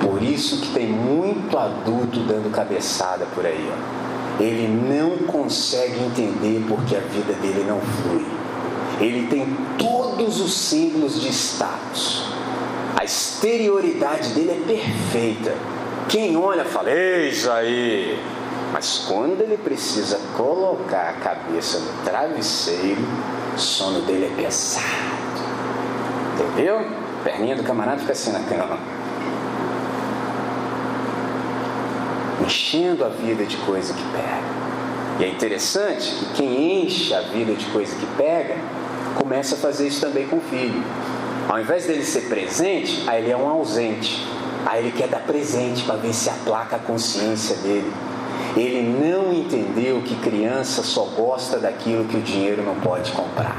Por isso que tem muito adulto dando cabeçada por aí. Ó. Ele não consegue entender porque a vida dele não flui. Ele tem todos os símbolos de status. A exterioridade dele é perfeita. Quem olha fala, eis aí. Mas quando ele precisa colocar a cabeça no travesseiro, o sono dele é pesado. Entendeu? Perninha do camarada fica assim na cama. Enchendo a vida de coisa que pega. E é interessante que quem enche a vida de coisa que pega, começa a fazer isso também com o filho. Ao invés dele ser presente, aí ele é um ausente. Aí ele quer dar presente para ver se aplaca a consciência dele. Ele não entendeu que criança só gosta daquilo que o dinheiro não pode comprar.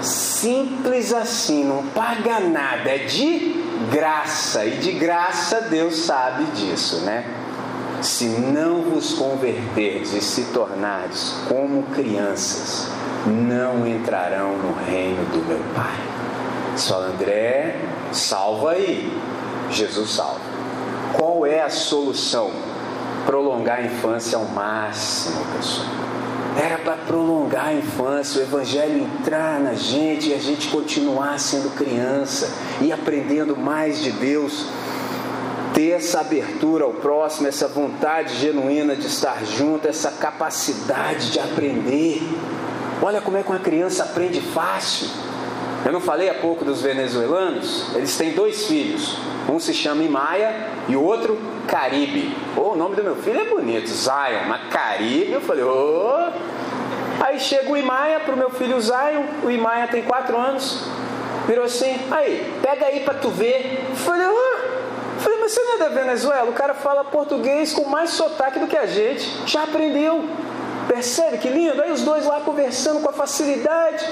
Simples assim, não paga nada, é de graça. E de graça Deus sabe disso, né? Se não vos converterdes e se tornardes como crianças, não entrarão no reino do meu Pai. Só André, salva aí. Jesus salva. Qual é a solução? Prolongar a infância ao máximo, pessoal. Era para prolongar a infância, o Evangelho entrar na gente e a gente continuar sendo criança e aprendendo mais de Deus. Ter essa abertura ao próximo, essa vontade genuína de estar junto, essa capacidade de aprender. Olha como é que uma criança aprende fácil. Eu não falei há pouco dos venezuelanos? Eles têm dois filhos. Um se chama Imaia e o outro Caribe. Oh, o nome do meu filho é bonito, Zion. Mas Caribe, eu falei, oh. Aí chega o Imaia para o meu filho Zion. O Imaia tem quatro anos. Virou assim, aí, pega aí para tu ver. Eu falei, oh. falei, mas você não é da Venezuela? O cara fala português com mais sotaque do que a gente. Já aprendeu. Percebe que lindo? Aí os dois lá conversando com a facilidade.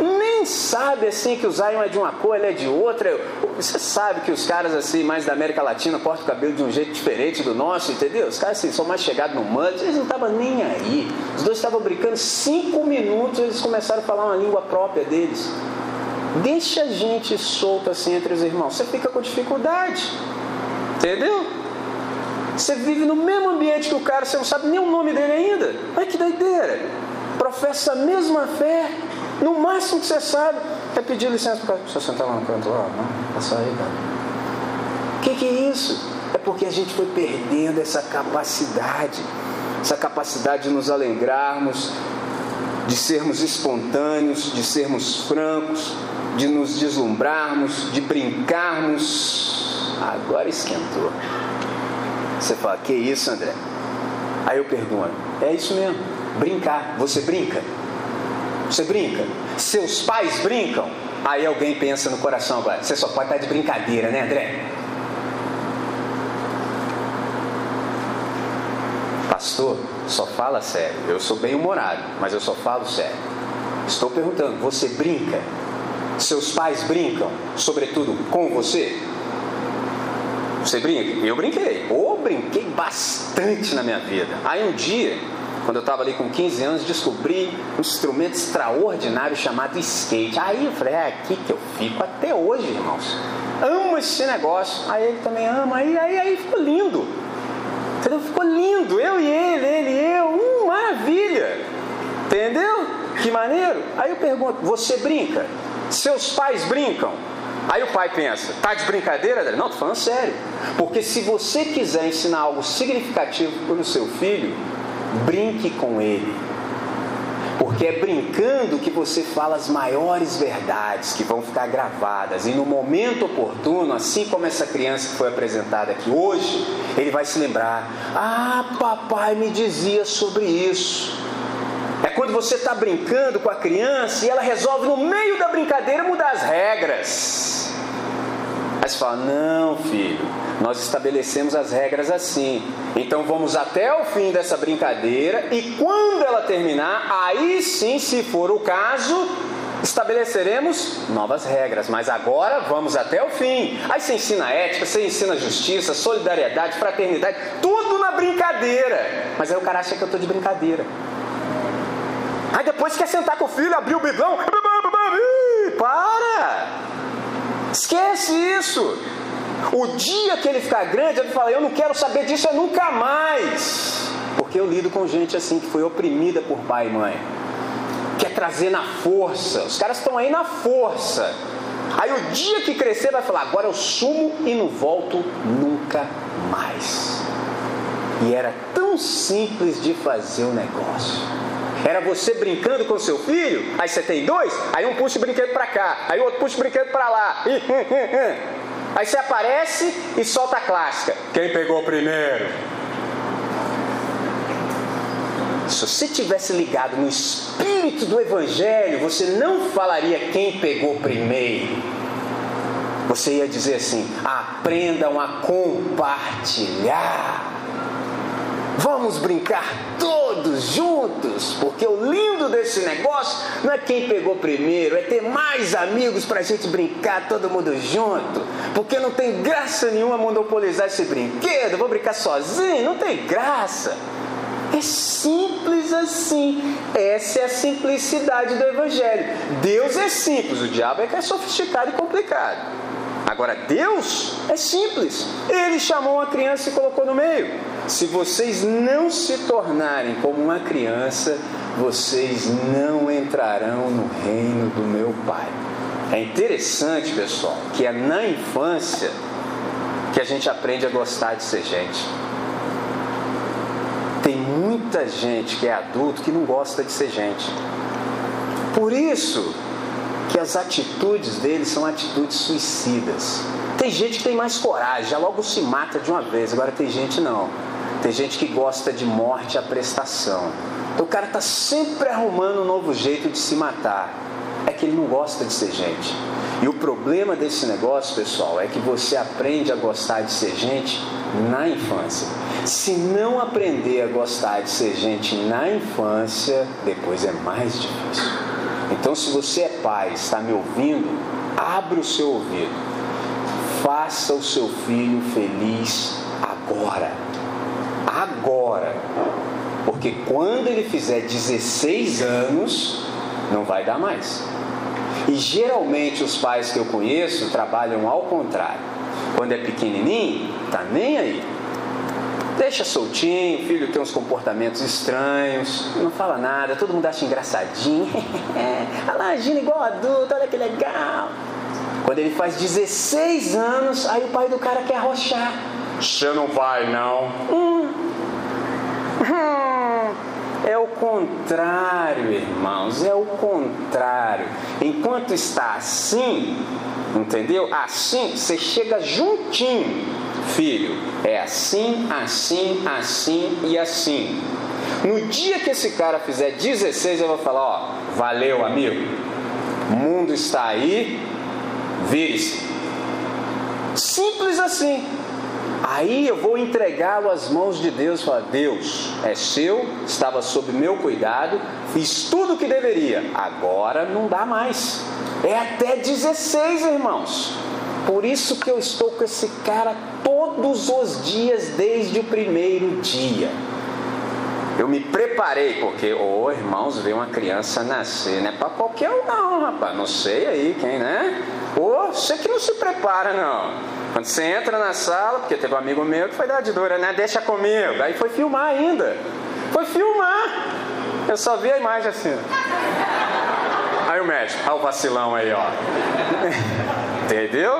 Nem sabe assim que o Zion é de uma cor, ele é de outra. Você sabe que os caras assim, mais da América Latina, cortam o cabelo de um jeito diferente do nosso, entendeu? Os caras assim, são mais chegados no manto, eles não estavam nem aí. Os dois estavam brincando cinco minutos, eles começaram a falar uma língua própria deles. Deixa a gente solto assim entre os irmãos, você fica com dificuldade. Entendeu? Você vive no mesmo ambiente que o cara, você não sabe nem o nome dele ainda. Olha que doideira. Professa a mesma fé. No máximo que você sabe é pedir licença para você sentar lá no canto lá, não? Passar aí, cara. O que, que é isso? É porque a gente foi perdendo essa capacidade, essa capacidade de nos alegrarmos, de sermos espontâneos, de sermos francos, de nos deslumbrarmos, de brincarmos. Agora esquentou. Você fala, que isso, André? Aí eu pergunto, é isso mesmo, brincar. Você brinca? Você brinca? Seus pais brincam? Aí alguém pensa no coração agora, você só pode estar de brincadeira, né, André? Pastor, só fala sério. Eu sou bem humorado, mas eu só falo sério. Estou perguntando, você brinca? Seus pais brincam, sobretudo com você? Você brinca? Eu brinquei. Ou brinquei bastante na minha vida. Aí um dia, quando eu estava ali com 15 anos, descobri um instrumento extraordinário chamado skate. Aí eu falei, é aqui que eu fico até hoje, irmãos. Amo esse negócio. Aí ele também ama. Aí, aí, aí ficou lindo. Entendeu? Ficou lindo. Eu e ele, ele e eu. Hum, maravilha. Entendeu? Que maneiro. Aí eu pergunto, você brinca? Seus pais brincam? Aí o pai pensa, tá de brincadeira? Não, tô falando sério. Porque se você quiser ensinar algo significativo para o seu filho, brinque com ele. Porque é brincando que você fala as maiores verdades que vão ficar gravadas. E no momento oportuno, assim como essa criança que foi apresentada aqui hoje, ele vai se lembrar: Ah, papai me dizia sobre isso. É quando você está brincando com a criança e ela resolve, no meio da brincadeira, mudar as regras. Aí você fala: Não, filho, nós estabelecemos as regras assim. Então vamos até o fim dessa brincadeira e quando ela terminar, aí sim, se for o caso, estabeleceremos novas regras, mas agora vamos até o fim. Aí você ensina ética, você ensina justiça, solidariedade, fraternidade, tudo na brincadeira. Mas aí o cara acha que eu estou de brincadeira. Aí depois quer sentar com o filho, abrir o bidão. Para! Esquece isso. O dia que ele ficar grande, ele fala: Eu não quero saber disso é nunca mais. Porque eu lido com gente assim que foi oprimida por pai e mãe. Quer trazer na força. Os caras estão aí na força. Aí o dia que crescer vai falar: Agora eu sumo e não volto nunca mais. E era tão simples de fazer o negócio. Era você brincando com seu filho, aí você tem dois, aí um puxa o brinquedo para cá, aí o outro puxa o brinquedo para lá. Aí você aparece e solta a clássica. Quem pegou primeiro? Se você tivesse ligado no espírito do Evangelho, você não falaria quem pegou primeiro. Você ia dizer assim: aprendam a compartilhar. Vamos brincar todos juntos, porque o lindo desse negócio não é quem pegou primeiro, é ter mais amigos para a gente brincar todo mundo junto, porque não tem graça nenhuma monopolizar esse brinquedo, vou brincar sozinho, não tem graça. É simples assim. Essa é a simplicidade do Evangelho. Deus é simples, o diabo é que é sofisticado e complicado. Agora, Deus é simples. Ele chamou uma criança e colocou no meio. Se vocês não se tornarem como uma criança, vocês não entrarão no reino do meu Pai. É interessante, pessoal, que é na infância que a gente aprende a gostar de ser gente. Tem muita gente que é adulto que não gosta de ser gente. Por isso que as atitudes deles são atitudes suicidas. Tem gente que tem mais coragem, já logo se mata de uma vez, agora tem gente não. Tem gente que gosta de morte à prestação. Então o cara está sempre arrumando um novo jeito de se matar. É que ele não gosta de ser gente. E o problema desse negócio, pessoal, é que você aprende a gostar de ser gente na infância. Se não aprender a gostar de ser gente na infância, depois é mais difícil. Então, se você é pai, está me ouvindo, abra o seu ouvido. Faça o seu filho feliz agora. Agora. Porque quando ele fizer 16 anos, não vai dar mais. E geralmente os pais que eu conheço trabalham ao contrário. Quando é pequenininho, tá nem aí. Deixa soltinho, o filho tem uns comportamentos estranhos, não fala nada, todo mundo acha engraçadinho. olha lá, agindo igual adulto, olha que legal. Quando ele faz 16 anos, aí o pai do cara quer arrochar. Você não vai, não. Hum. Hum. É o contrário, irmãos, é o contrário. Enquanto está assim, entendeu? Assim, você chega juntinho Filho, é assim, assim, assim e assim. No dia que esse cara fizer 16, eu vou falar: Ó, valeu, amigo. O mundo está aí, vire-se. Simples assim. Aí eu vou entregá-lo às mãos de Deus. Falar: Deus, é seu, estava sob meu cuidado, fiz tudo o que deveria. Agora não dá mais. É até 16, irmãos. Por isso que eu estou com esse cara todos os dias desde o primeiro dia. Eu me preparei, porque, ô oh, irmãos, ver uma criança nascer, não é para qualquer um, não, rapaz. Não sei aí quem, né? Ô, oh, você que não se prepara, não. Quando você entra na sala, porque teve um amigo meu que foi dar de dura, né? Deixa comigo. Aí foi filmar ainda. Foi filmar. Eu só vi a imagem assim. Aí o médico, olha o vacilão aí, ó. Entendeu?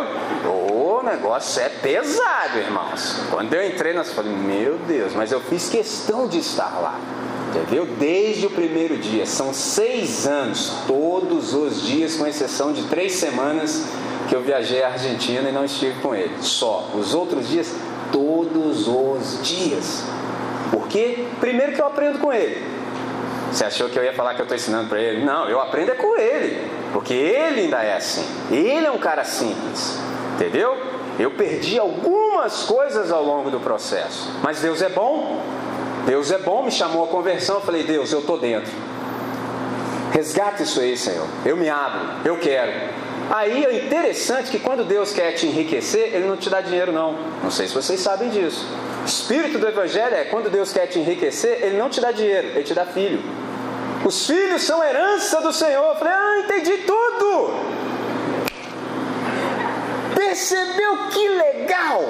O negócio é pesado, irmãos. Quando eu entrei, nós falei, meu Deus, mas eu fiz questão de estar lá. Entendeu? Desde o primeiro dia. São seis anos, todos os dias, com exceção de três semanas que eu viajei à Argentina e não estive com ele. Só. Os outros dias, todos os dias. Por quê? Primeiro que eu aprendo com ele. Você achou que eu ia falar que eu estou ensinando para ele? Não, eu aprendo é com ele. Porque ele ainda é assim. Ele é um cara simples. Entendeu? Eu perdi algumas coisas ao longo do processo. Mas Deus é bom. Deus é bom, me chamou a conversão. Eu falei, Deus, eu estou dentro. Resgata isso aí, Senhor. Eu me abro, eu quero. Aí é interessante que quando Deus quer te enriquecer, Ele não te dá dinheiro, não. Não sei se vocês sabem disso. O espírito do Evangelho é quando Deus quer te enriquecer, Ele não te dá dinheiro, Ele te dá filho. Os filhos são herança do Senhor. Eu falei, ah, entendi tudo. Percebeu que legal?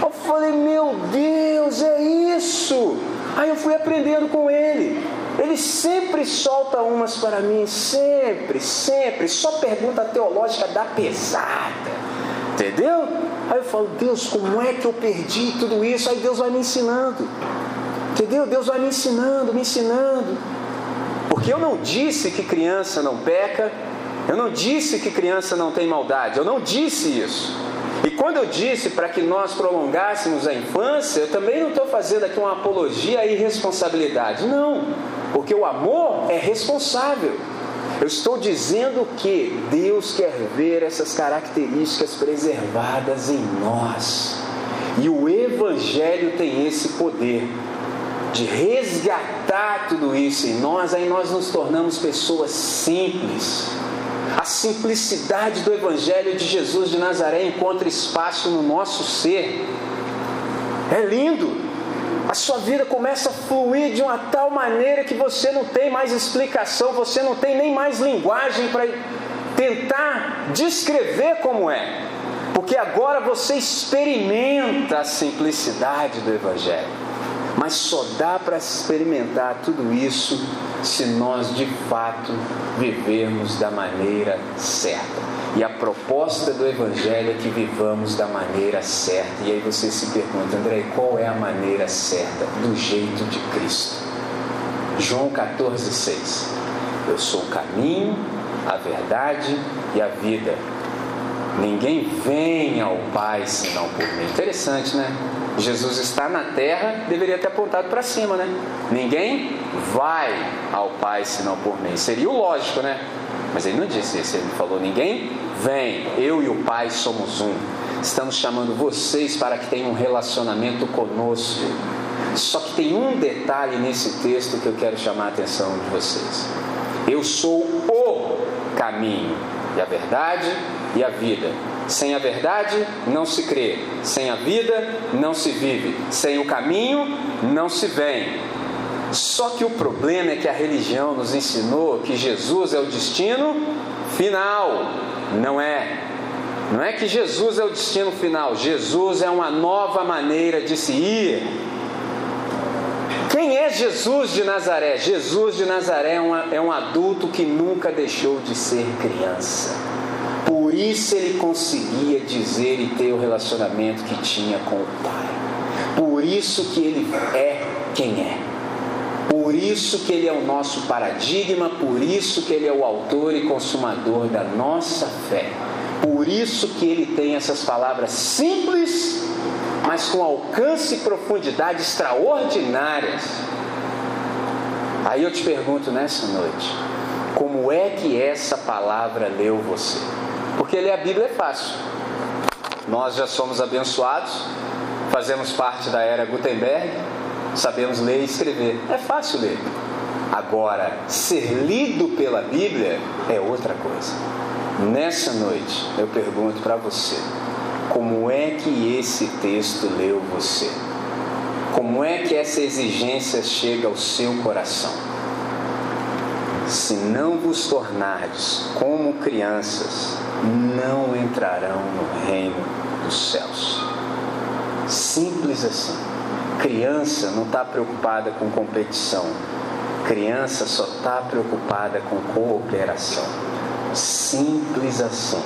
Eu falei, meu Deus, é isso. Aí eu fui aprendendo com ele. Ele sempre solta umas para mim, sempre, sempre. Só pergunta teológica da pesada. Entendeu? Aí eu falo, Deus, como é que eu perdi tudo isso? Aí Deus vai me ensinando. Entendeu? Deus vai me ensinando, me ensinando. Porque eu não disse que criança não peca, eu não disse que criança não tem maldade, eu não disse isso. E quando eu disse para que nós prolongássemos a infância, eu também não estou fazendo aqui uma apologia à irresponsabilidade. Não, porque o amor é responsável. Eu estou dizendo que Deus quer ver essas características preservadas em nós. E o Evangelho tem esse poder de resgatar tudo isso em nós, aí nós nos tornamos pessoas simples. A simplicidade do Evangelho de Jesus de Nazaré encontra espaço no nosso ser. É lindo. A sua vida começa a fluir de uma tal maneira que você não tem mais explicação, você não tem nem mais linguagem para tentar descrever como é. Porque agora você experimenta a simplicidade do Evangelho. Mas só dá para experimentar tudo isso se nós de fato vivermos da maneira certa. E a proposta do Evangelho é que vivamos da maneira certa. E aí você se pergunta, André, qual é a maneira certa? Do jeito de Cristo. João 14, 6. Eu sou o caminho, a verdade e a vida. Ninguém vem ao Pai senão por mim. Interessante, né? Jesus está na terra, deveria ter apontado para cima, né? Ninguém vai ao Pai senão por mim. Seria o lógico, né? Mas ele não disse isso, ele falou: ninguém vem, eu e o Pai somos um. Estamos chamando vocês para que tenham um relacionamento conosco. Só que tem um detalhe nesse texto que eu quero chamar a atenção de vocês. Eu sou o caminho e a verdade e a vida. Sem a verdade não se crê, sem a vida não se vive, sem o caminho não se vem. Só que o problema é que a religião nos ensinou que Jesus é o destino final. Não é. Não é que Jesus é o destino final. Jesus é uma nova maneira de se ir. Quem é Jesus de Nazaré? Jesus de Nazaré é, uma, é um adulto que nunca deixou de ser criança. Por isso ele conseguia dizer e ter o relacionamento que tinha com o Pai. Por isso que ele é quem é. Por isso que ele é o nosso paradigma, por isso que ele é o autor e consumador da nossa fé. Por isso que ele tem essas palavras simples, mas com alcance e profundidade extraordinárias. Aí eu te pergunto nessa noite, como é que essa palavra leu você? Porque ler a Bíblia é fácil. Nós já somos abençoados, fazemos parte da era Gutenberg, sabemos ler e escrever. É fácil ler. Agora, ser lido pela Bíblia é outra coisa. Nessa noite, eu pergunto para você: como é que esse texto leu você? Como é que essa exigência chega ao seu coração? Se não vos tornardes como crianças, não entrarão no reino dos céus. Simples assim. Criança não está preocupada com competição. Criança só está preocupada com cooperação. Simples assim.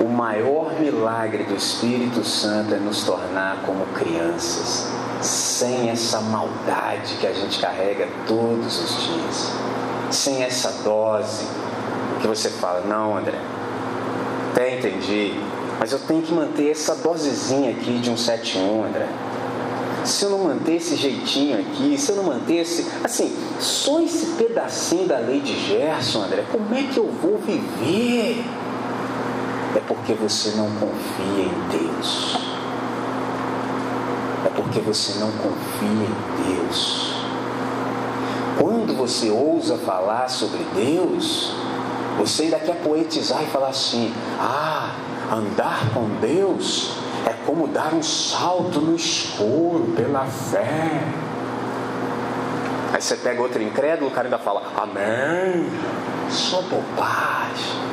O maior milagre do Espírito Santo é nos tornar como crianças, sem essa maldade que a gente carrega todos os dias, sem essa dose que você fala, não, André, até entendi, mas eu tenho que manter essa dosezinha aqui de um 71, André se eu não manter esse jeitinho aqui, se eu não manter esse. Assim, só esse pedacinho da lei de Gerson, André, como é que eu vou viver? É porque você não confia em Deus. É porque você não confia em Deus. Quando você ousa falar sobre Deus, você ainda quer poetizar e falar assim: ah, andar com Deus é como dar um salto no escuro pela fé. Aí você pega outro incrédulo, o cara ainda fala, Amém. Só bobagem.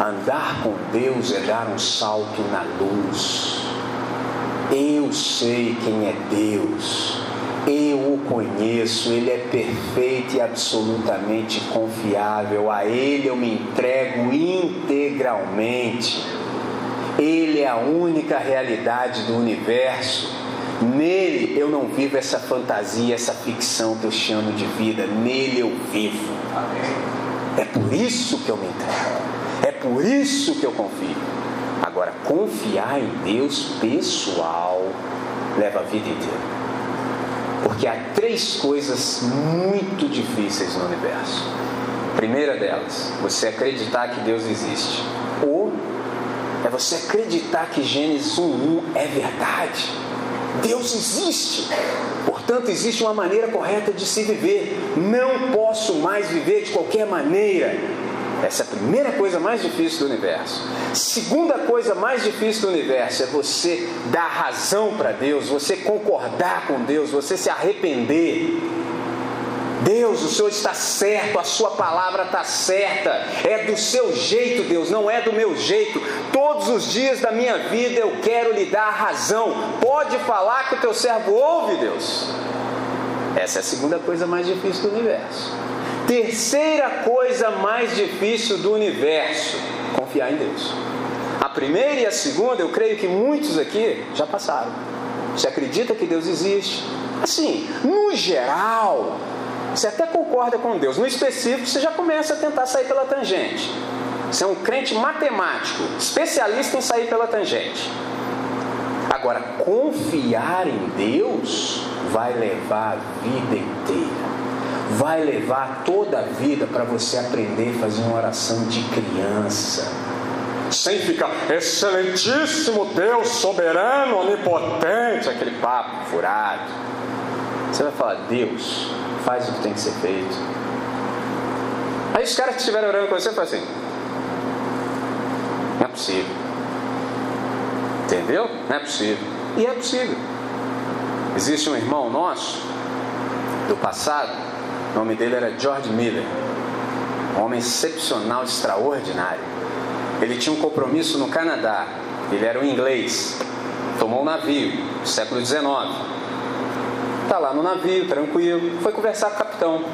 Andar com Deus é dar um salto na luz. Eu sei quem é Deus. Eu o conheço, Ele é perfeito e absolutamente confiável. A Ele eu me entrego integralmente. Ele é a única realidade do universo. Nele eu não vivo essa fantasia, essa ficção que eu chamo de vida. Nele eu vivo. É por isso que eu me entrego. É por isso que eu confio. Agora, confiar em Deus pessoal leva a vida inteira. Porque há três coisas muito difíceis no universo. primeira delas, você acreditar que Deus existe. Ou é você acreditar que Gênesis 1.1 é verdade. Deus existe. Portanto, existe uma maneira correta de se viver. Não posso mais viver de qualquer maneira. Essa é a primeira coisa mais difícil do universo. Segunda coisa mais difícil do universo é você dar razão para Deus, você concordar com Deus, você se arrepender. Deus, o Senhor está certo, a Sua palavra está certa, é do seu jeito, Deus, não é do meu jeito. Todos os dias da minha vida eu quero lhe dar razão. Pode falar que o teu servo ouve, Deus. Essa é a segunda coisa mais difícil do universo. Terceira coisa mais difícil do universo: confiar em Deus. A primeira e a segunda, eu creio que muitos aqui já passaram. Você acredita que Deus existe? Assim, no geral, você até concorda com Deus. No específico, você já começa a tentar sair pela tangente. Você é um crente matemático, especialista em sair pela tangente. Agora, confiar em Deus vai levar a vida inteira. Vai levar toda a vida para você aprender a fazer uma oração de criança. Sem ficar, excelentíssimo Deus, soberano, onipotente, aquele papo furado. Você vai falar, Deus, faz o que tem que ser feito. Aí os caras que estiveram orando com você falam assim: não é possível. Entendeu? Não é possível. E é possível. Existe um irmão nosso do passado, o nome dele era George Miller, um homem excepcional, extraordinário. Ele tinha um compromisso no Canadá, ele era um inglês, tomou um navio, século XIX Está lá no navio, tranquilo. Foi conversar com o capitão.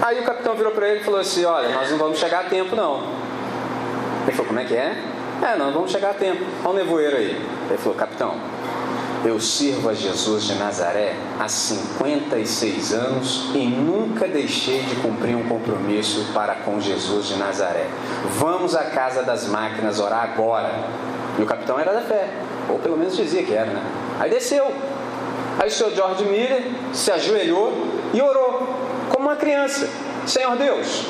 Aí o capitão virou para ele e falou assim: Olha, nós não vamos chegar a tempo, não. Ele falou: Como é que é? É, não vamos chegar a tempo. Olha o nevoeiro aí. Ele falou: Capitão, eu sirvo a Jesus de Nazaré há 56 anos e nunca deixei de cumprir um compromisso para com Jesus de Nazaré. Vamos à casa das máquinas orar agora. E o capitão era da fé, ou pelo menos dizia que era, né? Aí desceu, Aí o senhor George Miller se ajoelhou e orou, como uma criança: Senhor Deus,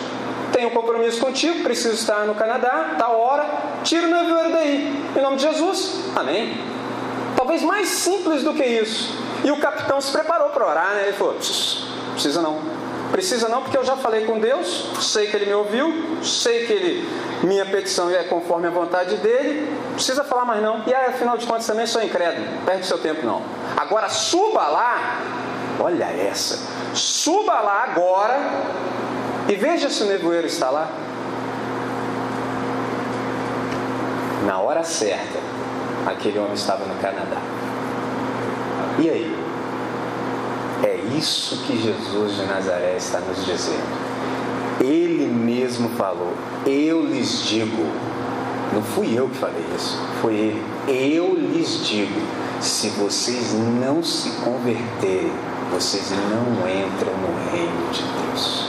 tenho um compromisso contigo, preciso estar no Canadá, tal hora, tira o nevoeiro daí, em nome de Jesus, amém. Talvez mais simples do que isso. E o capitão se preparou para orar, né? Ele falou: precisa não. Precisa não, porque eu já falei com Deus, sei que Ele me ouviu, sei que Ele, minha petição é conforme a vontade dEle, precisa falar mais não. E aí, afinal de contas também sou incrédulo, perde seu tempo não. Agora suba lá, olha essa, suba lá agora e veja se o nevoeiro está lá. Na hora certa, aquele homem estava no Canadá. E aí? É isso que Jesus de Nazaré está nos dizendo. Ele mesmo falou: Eu lhes digo. Não fui eu que falei isso, foi ele. Eu lhes digo: se vocês não se converterem, vocês não entram no reino de Deus.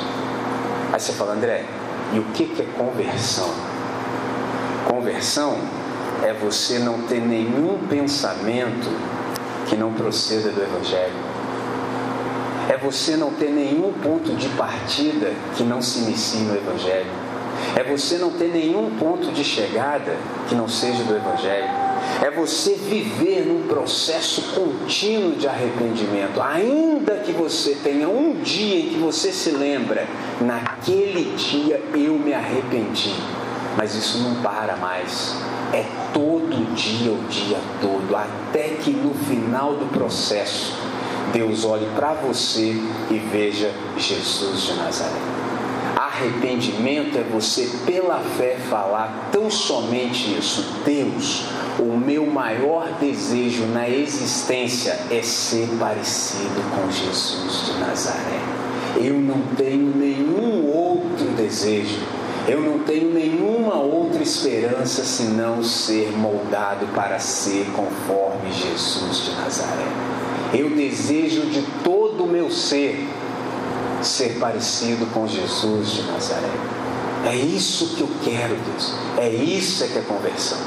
Aí você fala, André, e o que é conversão? Conversão é você não ter nenhum pensamento que não proceda do Evangelho é você não ter nenhum ponto de partida que não se inicie no Evangelho. É você não ter nenhum ponto de chegada que não seja do Evangelho. É você viver num processo contínuo de arrependimento. Ainda que você tenha um dia em que você se lembra, naquele dia eu me arrependi. Mas isso não para mais. É todo dia, o dia todo, até que no final do processo Deus olhe para você e veja Jesus de Nazaré. Arrependimento é você, pela fé, falar tão somente isso. Deus, o meu maior desejo na existência é ser parecido com Jesus de Nazaré. Eu não tenho nenhum outro desejo, eu não tenho nenhuma outra esperança senão ser moldado para ser conforme Jesus de Nazaré. Eu desejo de todo o meu ser ser parecido com Jesus de Nazaré. É isso que eu quero, Deus. É isso que é conversão.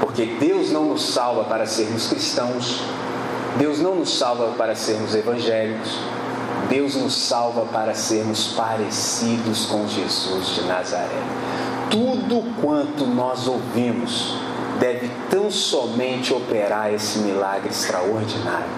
Porque Deus não nos salva para sermos cristãos. Deus não nos salva para sermos evangélicos. Deus nos salva para sermos parecidos com Jesus de Nazaré. Tudo quanto nós ouvimos deve tão somente operar esse milagre extraordinário,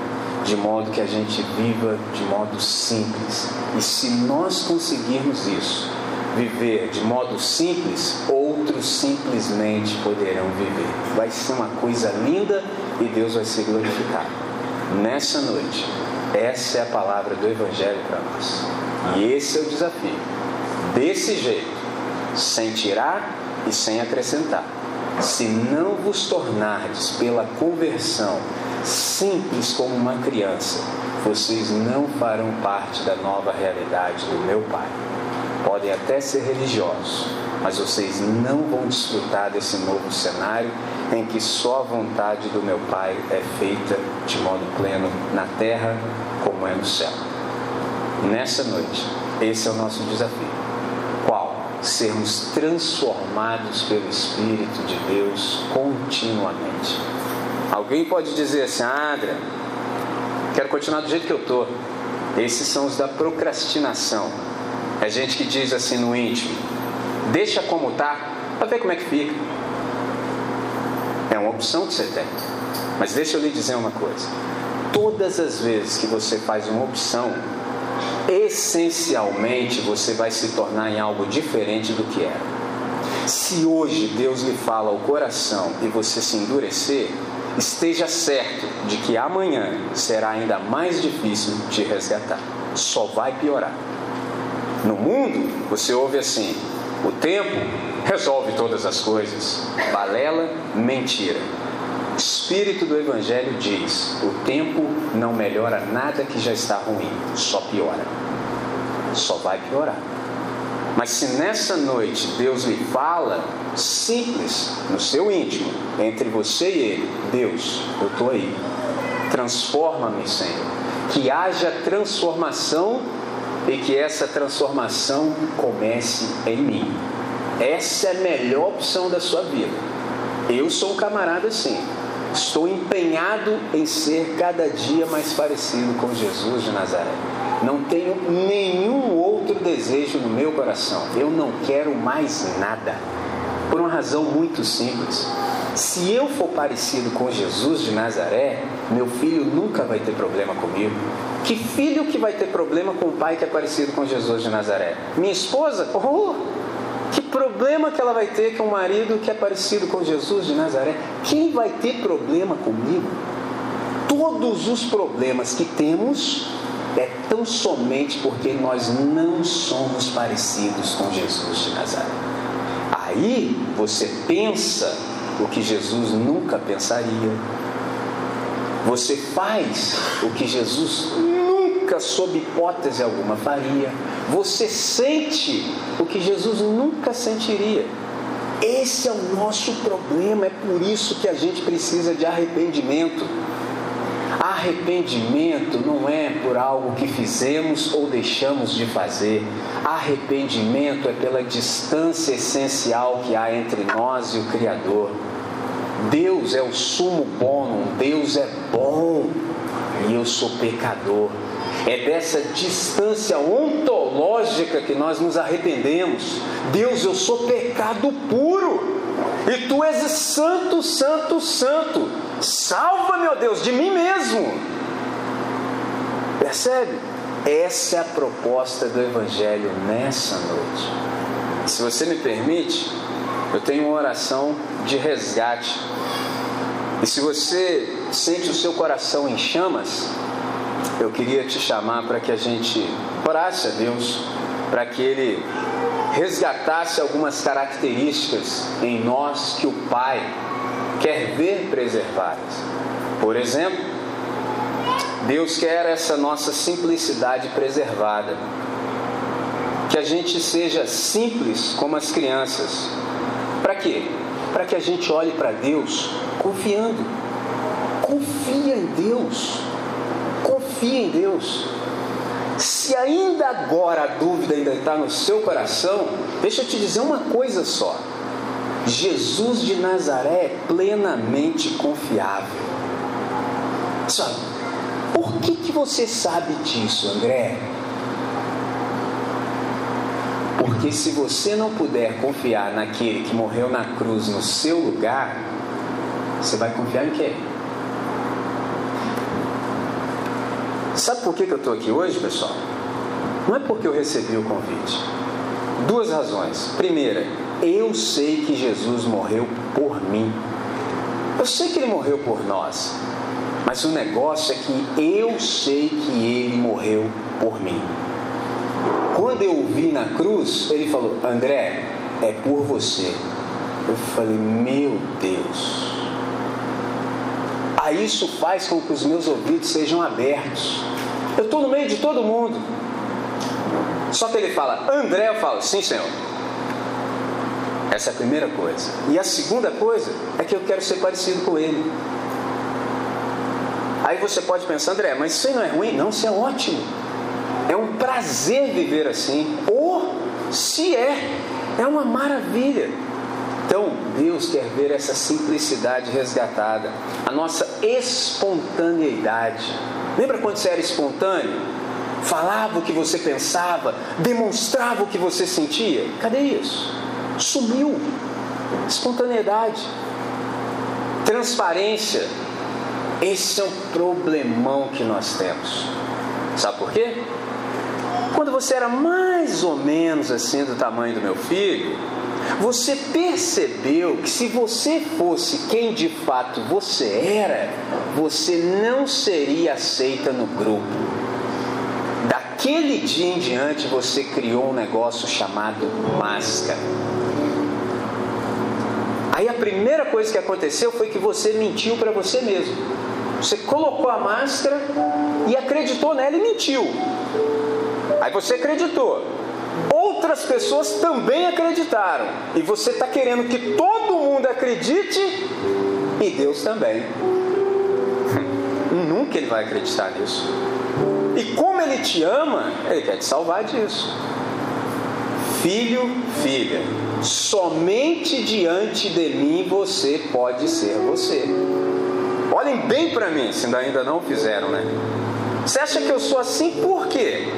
de modo que a gente viva de modo simples. E se nós conseguirmos isso, viver de modo simples, outros simplesmente poderão viver. Vai ser uma coisa linda e Deus vai ser glorificado. Nessa noite, essa é a palavra do Evangelho para nós. E esse é o desafio. Desse jeito, sem tirar e sem acrescentar. Se não vos tornardes pela conversão simples como uma criança, vocês não farão parte da nova realidade do meu Pai. Podem até ser religiosos, mas vocês não vão desfrutar desse novo cenário em que só a vontade do meu Pai é feita de modo pleno na terra como é no céu. Nessa noite, esse é o nosso desafio. Qual? Sermos transformados pelo Espírito de Deus continuamente. Alguém pode dizer assim, ah, quero continuar do jeito que eu estou. Esses são os da procrastinação. É gente que diz assim no íntimo, deixa como está, para ver como é que fica. É uma opção que você tem. Mas deixa eu lhe dizer uma coisa. Todas as vezes que você faz uma opção, essencialmente você vai se tornar em algo diferente do que era. Se hoje Deus lhe fala ao coração e você se endurecer, esteja certo de que amanhã será ainda mais difícil de resgatar. Só vai piorar. No mundo, você ouve assim: o tempo resolve todas as coisas. Balela, mentira. Espírito do Evangelho diz: o tempo não melhora nada que já está ruim, só piora. Só vai piorar. Mas se nessa noite Deus lhe fala, simples, no seu íntimo, entre você e Ele, Deus, eu estou aí. Transforma-me, Senhor. Que haja transformação e que essa transformação comece em mim. Essa é a melhor opção da sua vida. Eu sou um camarada assim. Estou empenhado em ser cada dia mais parecido com Jesus de Nazaré. Não tenho nenhum outro desejo no meu coração. Eu não quero mais nada. Por uma razão muito simples. Se eu for parecido com Jesus de Nazaré, meu filho nunca vai ter problema comigo. Que filho que vai ter problema com o pai que é parecido com Jesus de Nazaré? Minha esposa? Oh, que problema que ela vai ter com um marido que é parecido com Jesus de Nazaré? Quem vai ter problema comigo? Todos os problemas que temos é tão somente porque nós não somos parecidos com Jesus de Nazaré. Aí você pensa o que Jesus nunca pensaria. Você faz o que Jesus nunca, sob hipótese alguma, faria. Você sente o que Jesus nunca sentiria. Esse é o nosso problema, é por isso que a gente precisa de arrependimento. Arrependimento não é por algo que fizemos ou deixamos de fazer. Arrependimento é pela distância essencial que há entre nós e o Criador. Deus é o sumo bom, Deus é bom e eu sou pecador. É dessa distância ontológica que nós nos arrependemos. Deus, eu sou pecado puro. E tu és santo, santo, santo. Salva, meu Deus, de mim mesmo. Percebe? Essa é a proposta do Evangelho nessa noite. Se você me permite, eu tenho uma oração de resgate. E se você sente o seu coração em chamas, eu queria te chamar para que a gente orasse a Deus, para que Ele resgatasse algumas características em nós que o Pai quer ver preservadas. Por exemplo, Deus quer essa nossa simplicidade preservada. Que a gente seja simples como as crianças. Para quê? Para que a gente olhe para Deus confiando. Confia em Deus confia em Deus. Se ainda agora a dúvida ainda está no seu coração, deixa eu te dizer uma coisa só. Jesus de Nazaré é plenamente confiável. Só, por que, que você sabe disso, André? Porque se você não puder confiar naquele que morreu na cruz no seu lugar, você vai confiar em quem? Sabe por que, eu estou aqui hoje, pessoal? Não é porque eu recebi o convite. Duas razões. Primeira, eu sei que Jesus morreu por mim. Eu sei que ele morreu por nós. Mas o negócio é que eu sei que ele morreu por mim. Quando eu o vi na cruz, ele falou: André, é por você. Eu falei: Meu Deus. Aí isso faz com que os meus ouvidos sejam abertos. Eu estou no meio de todo mundo. Só que ele fala: André, eu falo: Sim, Senhor. Essa é a primeira coisa. E a segunda coisa é que eu quero ser parecido com ele. Aí você pode pensar, André, mas isso aí não é ruim? Não, isso é ótimo. É um prazer viver assim. Ou se é, é uma maravilha. Então, Deus quer ver essa simplicidade resgatada, a nossa espontaneidade. Lembra quando você era espontâneo? Falava o que você pensava, demonstrava o que você sentia? Cadê isso? Sumiu. Espontaneidade. Transparência. Esse é um problemão que nós temos. Sabe por quê? Quando você era mais ou menos assim do tamanho do meu filho, você percebeu que se você fosse quem de fato você era, você não seria aceita no grupo. Daquele dia em diante você criou um negócio chamado máscara. Aí a primeira coisa que aconteceu foi que você mentiu para você mesmo. Você colocou a máscara e acreditou nela e mentiu. Aí você acreditou. Outras pessoas também acreditaram. E você está querendo que todo mundo acredite e Deus também. Nunca ele vai acreditar nisso. E como ele te ama, ele quer te salvar disso. Filho, filha, somente diante de mim você pode ser você. Olhem bem para mim, se ainda não fizeram, né? Você acha que eu sou assim por quê?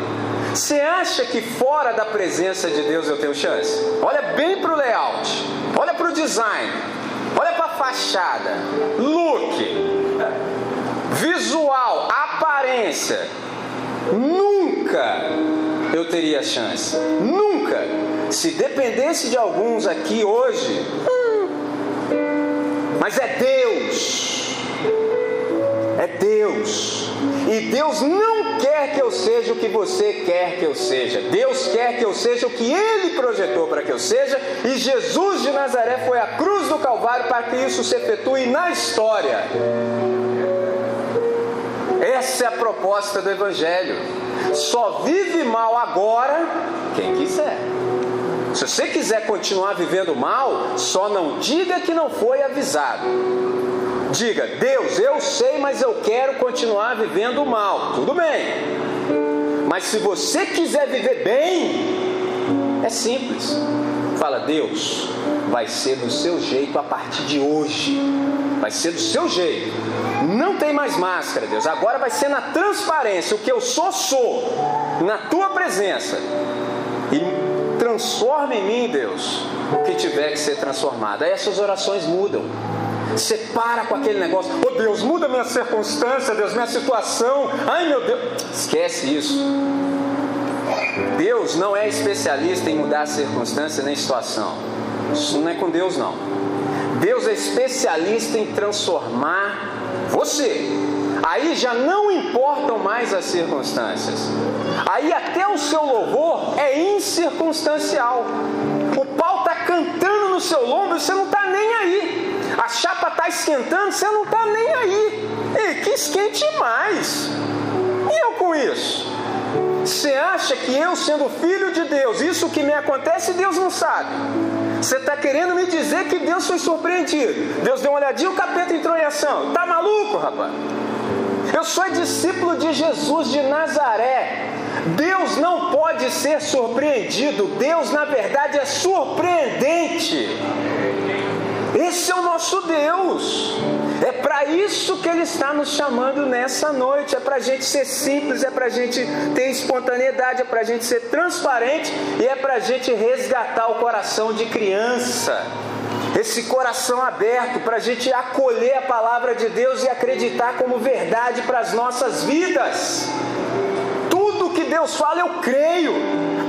Você acha que fora da presença de Deus eu tenho chance? Olha bem para o layout, olha para o design, olha para a fachada, look, visual, aparência. Nunca eu teria chance. Nunca. Se dependesse de alguns aqui hoje, hum, mas é Deus. É Deus. E Deus não quer que eu seja o que você quer que eu seja. Deus quer que eu seja o que Ele projetou para que eu seja. E Jesus de Nazaré foi à cruz do Calvário para que isso se efetue na história. Essa é a proposta do Evangelho. Só vive mal agora quem quiser. Se você quiser continuar vivendo mal, só não diga que não foi avisado. Diga, Deus, eu sei, mas eu quero continuar vivendo mal. Tudo bem. Mas se você quiser viver bem, é simples. Fala, Deus, vai ser do seu jeito a partir de hoje. Vai ser do seu jeito. Não tem mais máscara, Deus. Agora vai ser na transparência. O que eu sou, sou. Na tua presença. E transforma em mim, Deus, o que tiver que ser transformado. Aí essas orações mudam. Você para com aquele negócio, oh Deus, muda minha circunstância, Deus, minha situação. Ai meu Deus, esquece isso. Deus não é especialista em mudar circunstância nem situação. Isso não é com Deus, não. Deus é especialista em transformar você. Aí já não importam mais as circunstâncias. Aí até o seu louvor é incircunstancial. O pau está cantando no seu lombo e você não está nem aí. A chapa está esquentando, você não está nem aí. E que esquente mais. E eu com isso? Você acha que eu, sendo filho de Deus, isso que me acontece, Deus não sabe? Você está querendo me dizer que Deus foi surpreendido? Deus deu uma olhadinha, o capeta entrou em ação. Tá maluco, rapaz? Eu sou discípulo de Jesus de Nazaré. Deus não pode ser surpreendido, Deus na verdade é surpreendente. Esse é o nosso Deus. É para isso que Ele está nos chamando nessa noite. É para a gente ser simples, é para a gente ter espontaneidade, é para a gente ser transparente e é para a gente resgatar o coração de criança. Esse coração aberto para a gente acolher a palavra de Deus e acreditar como verdade para as nossas vidas. Tudo que Deus fala eu creio.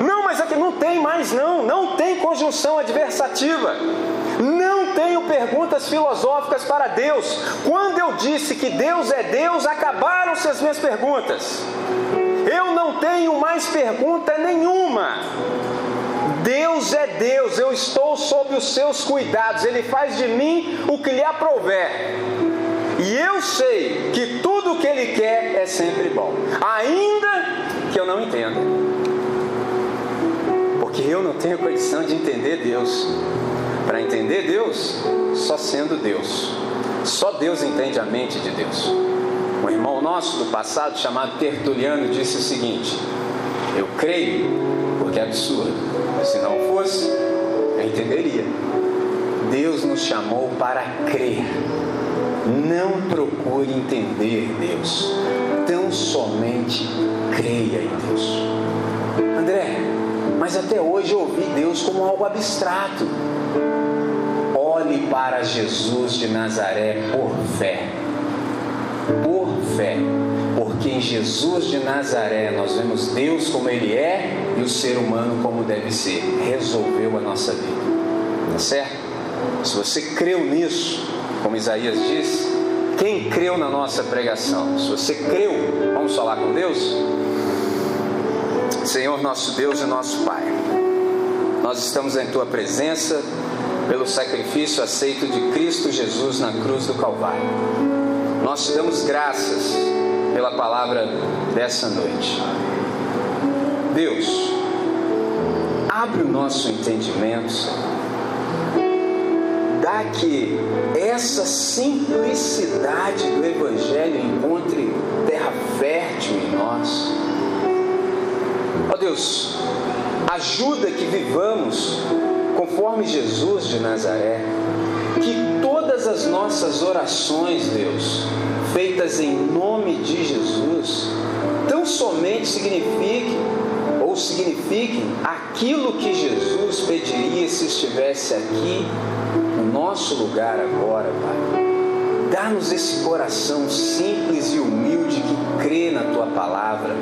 Não, mas aqui não tem mais não, não tem conjunção adversativa. Tenho perguntas filosóficas para Deus. Quando eu disse que Deus é Deus, acabaram-se as minhas perguntas. Eu não tenho mais pergunta nenhuma. Deus é Deus, eu estou sob os seus cuidados, Ele faz de mim o que lhe aprouver. E eu sei que tudo o que Ele quer é sempre bom, ainda que eu não entenda. Porque eu não tenho condição de entender Deus. Para entender Deus, só sendo Deus. Só Deus entende a mente de Deus. Um irmão nosso do passado, chamado Tertuliano, disse o seguinte: Eu creio porque é absurdo. Se não fosse, eu entenderia. Deus nos chamou para crer. Não procure entender Deus. Tão somente creia em Deus. André, mas até hoje eu ouvi Deus como algo abstrato olhe para Jesus de Nazaré por fé. Por fé. Porque em Jesus de Nazaré nós vemos Deus como Ele é e o ser humano como deve ser. Resolveu a nossa vida. Tá certo? Se você creu nisso, como Isaías disse, quem creu na nossa pregação? Se você creu, vamos falar com Deus? Senhor nosso Deus e nosso Pai, nós estamos em Tua presença pelo sacrifício aceito de Cristo Jesus na cruz do Calvário. Nós te damos graças pela palavra dessa noite. Deus, abre o nosso entendimento, dá que essa simplicidade do Evangelho encontre terra fértil em nós. Ó oh Deus, ajuda que vivamos conforme Jesus de Nazaré, que todas as nossas orações, Deus, feitas em nome de Jesus, tão somente signifiquem ou signifiquem aquilo que Jesus pediria se estivesse aqui no nosso lugar agora, Pai. Dá-nos esse coração simples e humilde que crê na tua palavra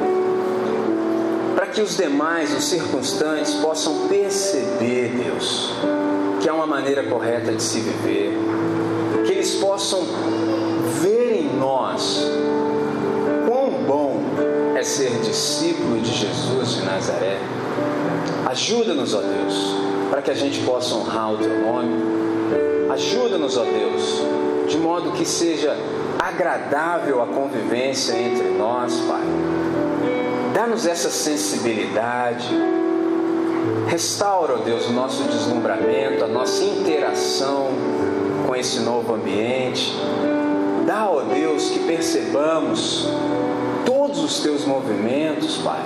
que os demais, os circunstantes, possam perceber, Deus, que há uma maneira correta de se viver, que eles possam ver em nós quão bom é ser discípulo de Jesus de Nazaré. Ajuda-nos, ó Deus, para que a gente possa honrar o teu nome. Ajuda-nos, ó Deus, de modo que seja agradável a convivência entre nós, Pai Dá-nos essa sensibilidade. Restaura, ó Deus, o nosso deslumbramento, a nossa interação com esse novo ambiente. Dá, ó Deus, que percebamos todos os teus movimentos, Pai.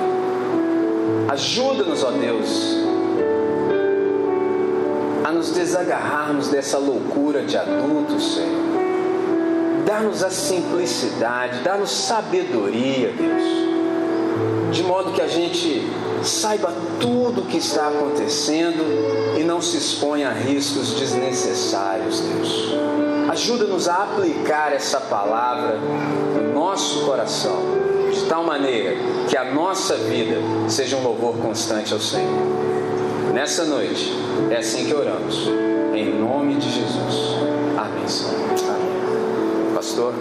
Ajuda-nos, ó Deus, a nos desagarrarmos dessa loucura de adultos, Senhor. Dá-nos a simplicidade, dá-nos sabedoria, Deus de modo que a gente saiba tudo o que está acontecendo e não se exponha a riscos desnecessários, Deus. Ajuda-nos a aplicar essa palavra no nosso coração, de tal maneira que a nossa vida seja um louvor constante ao Senhor. Nessa noite, é assim que oramos, em nome de Jesus. Amém, Senhor. Amém. Pastor.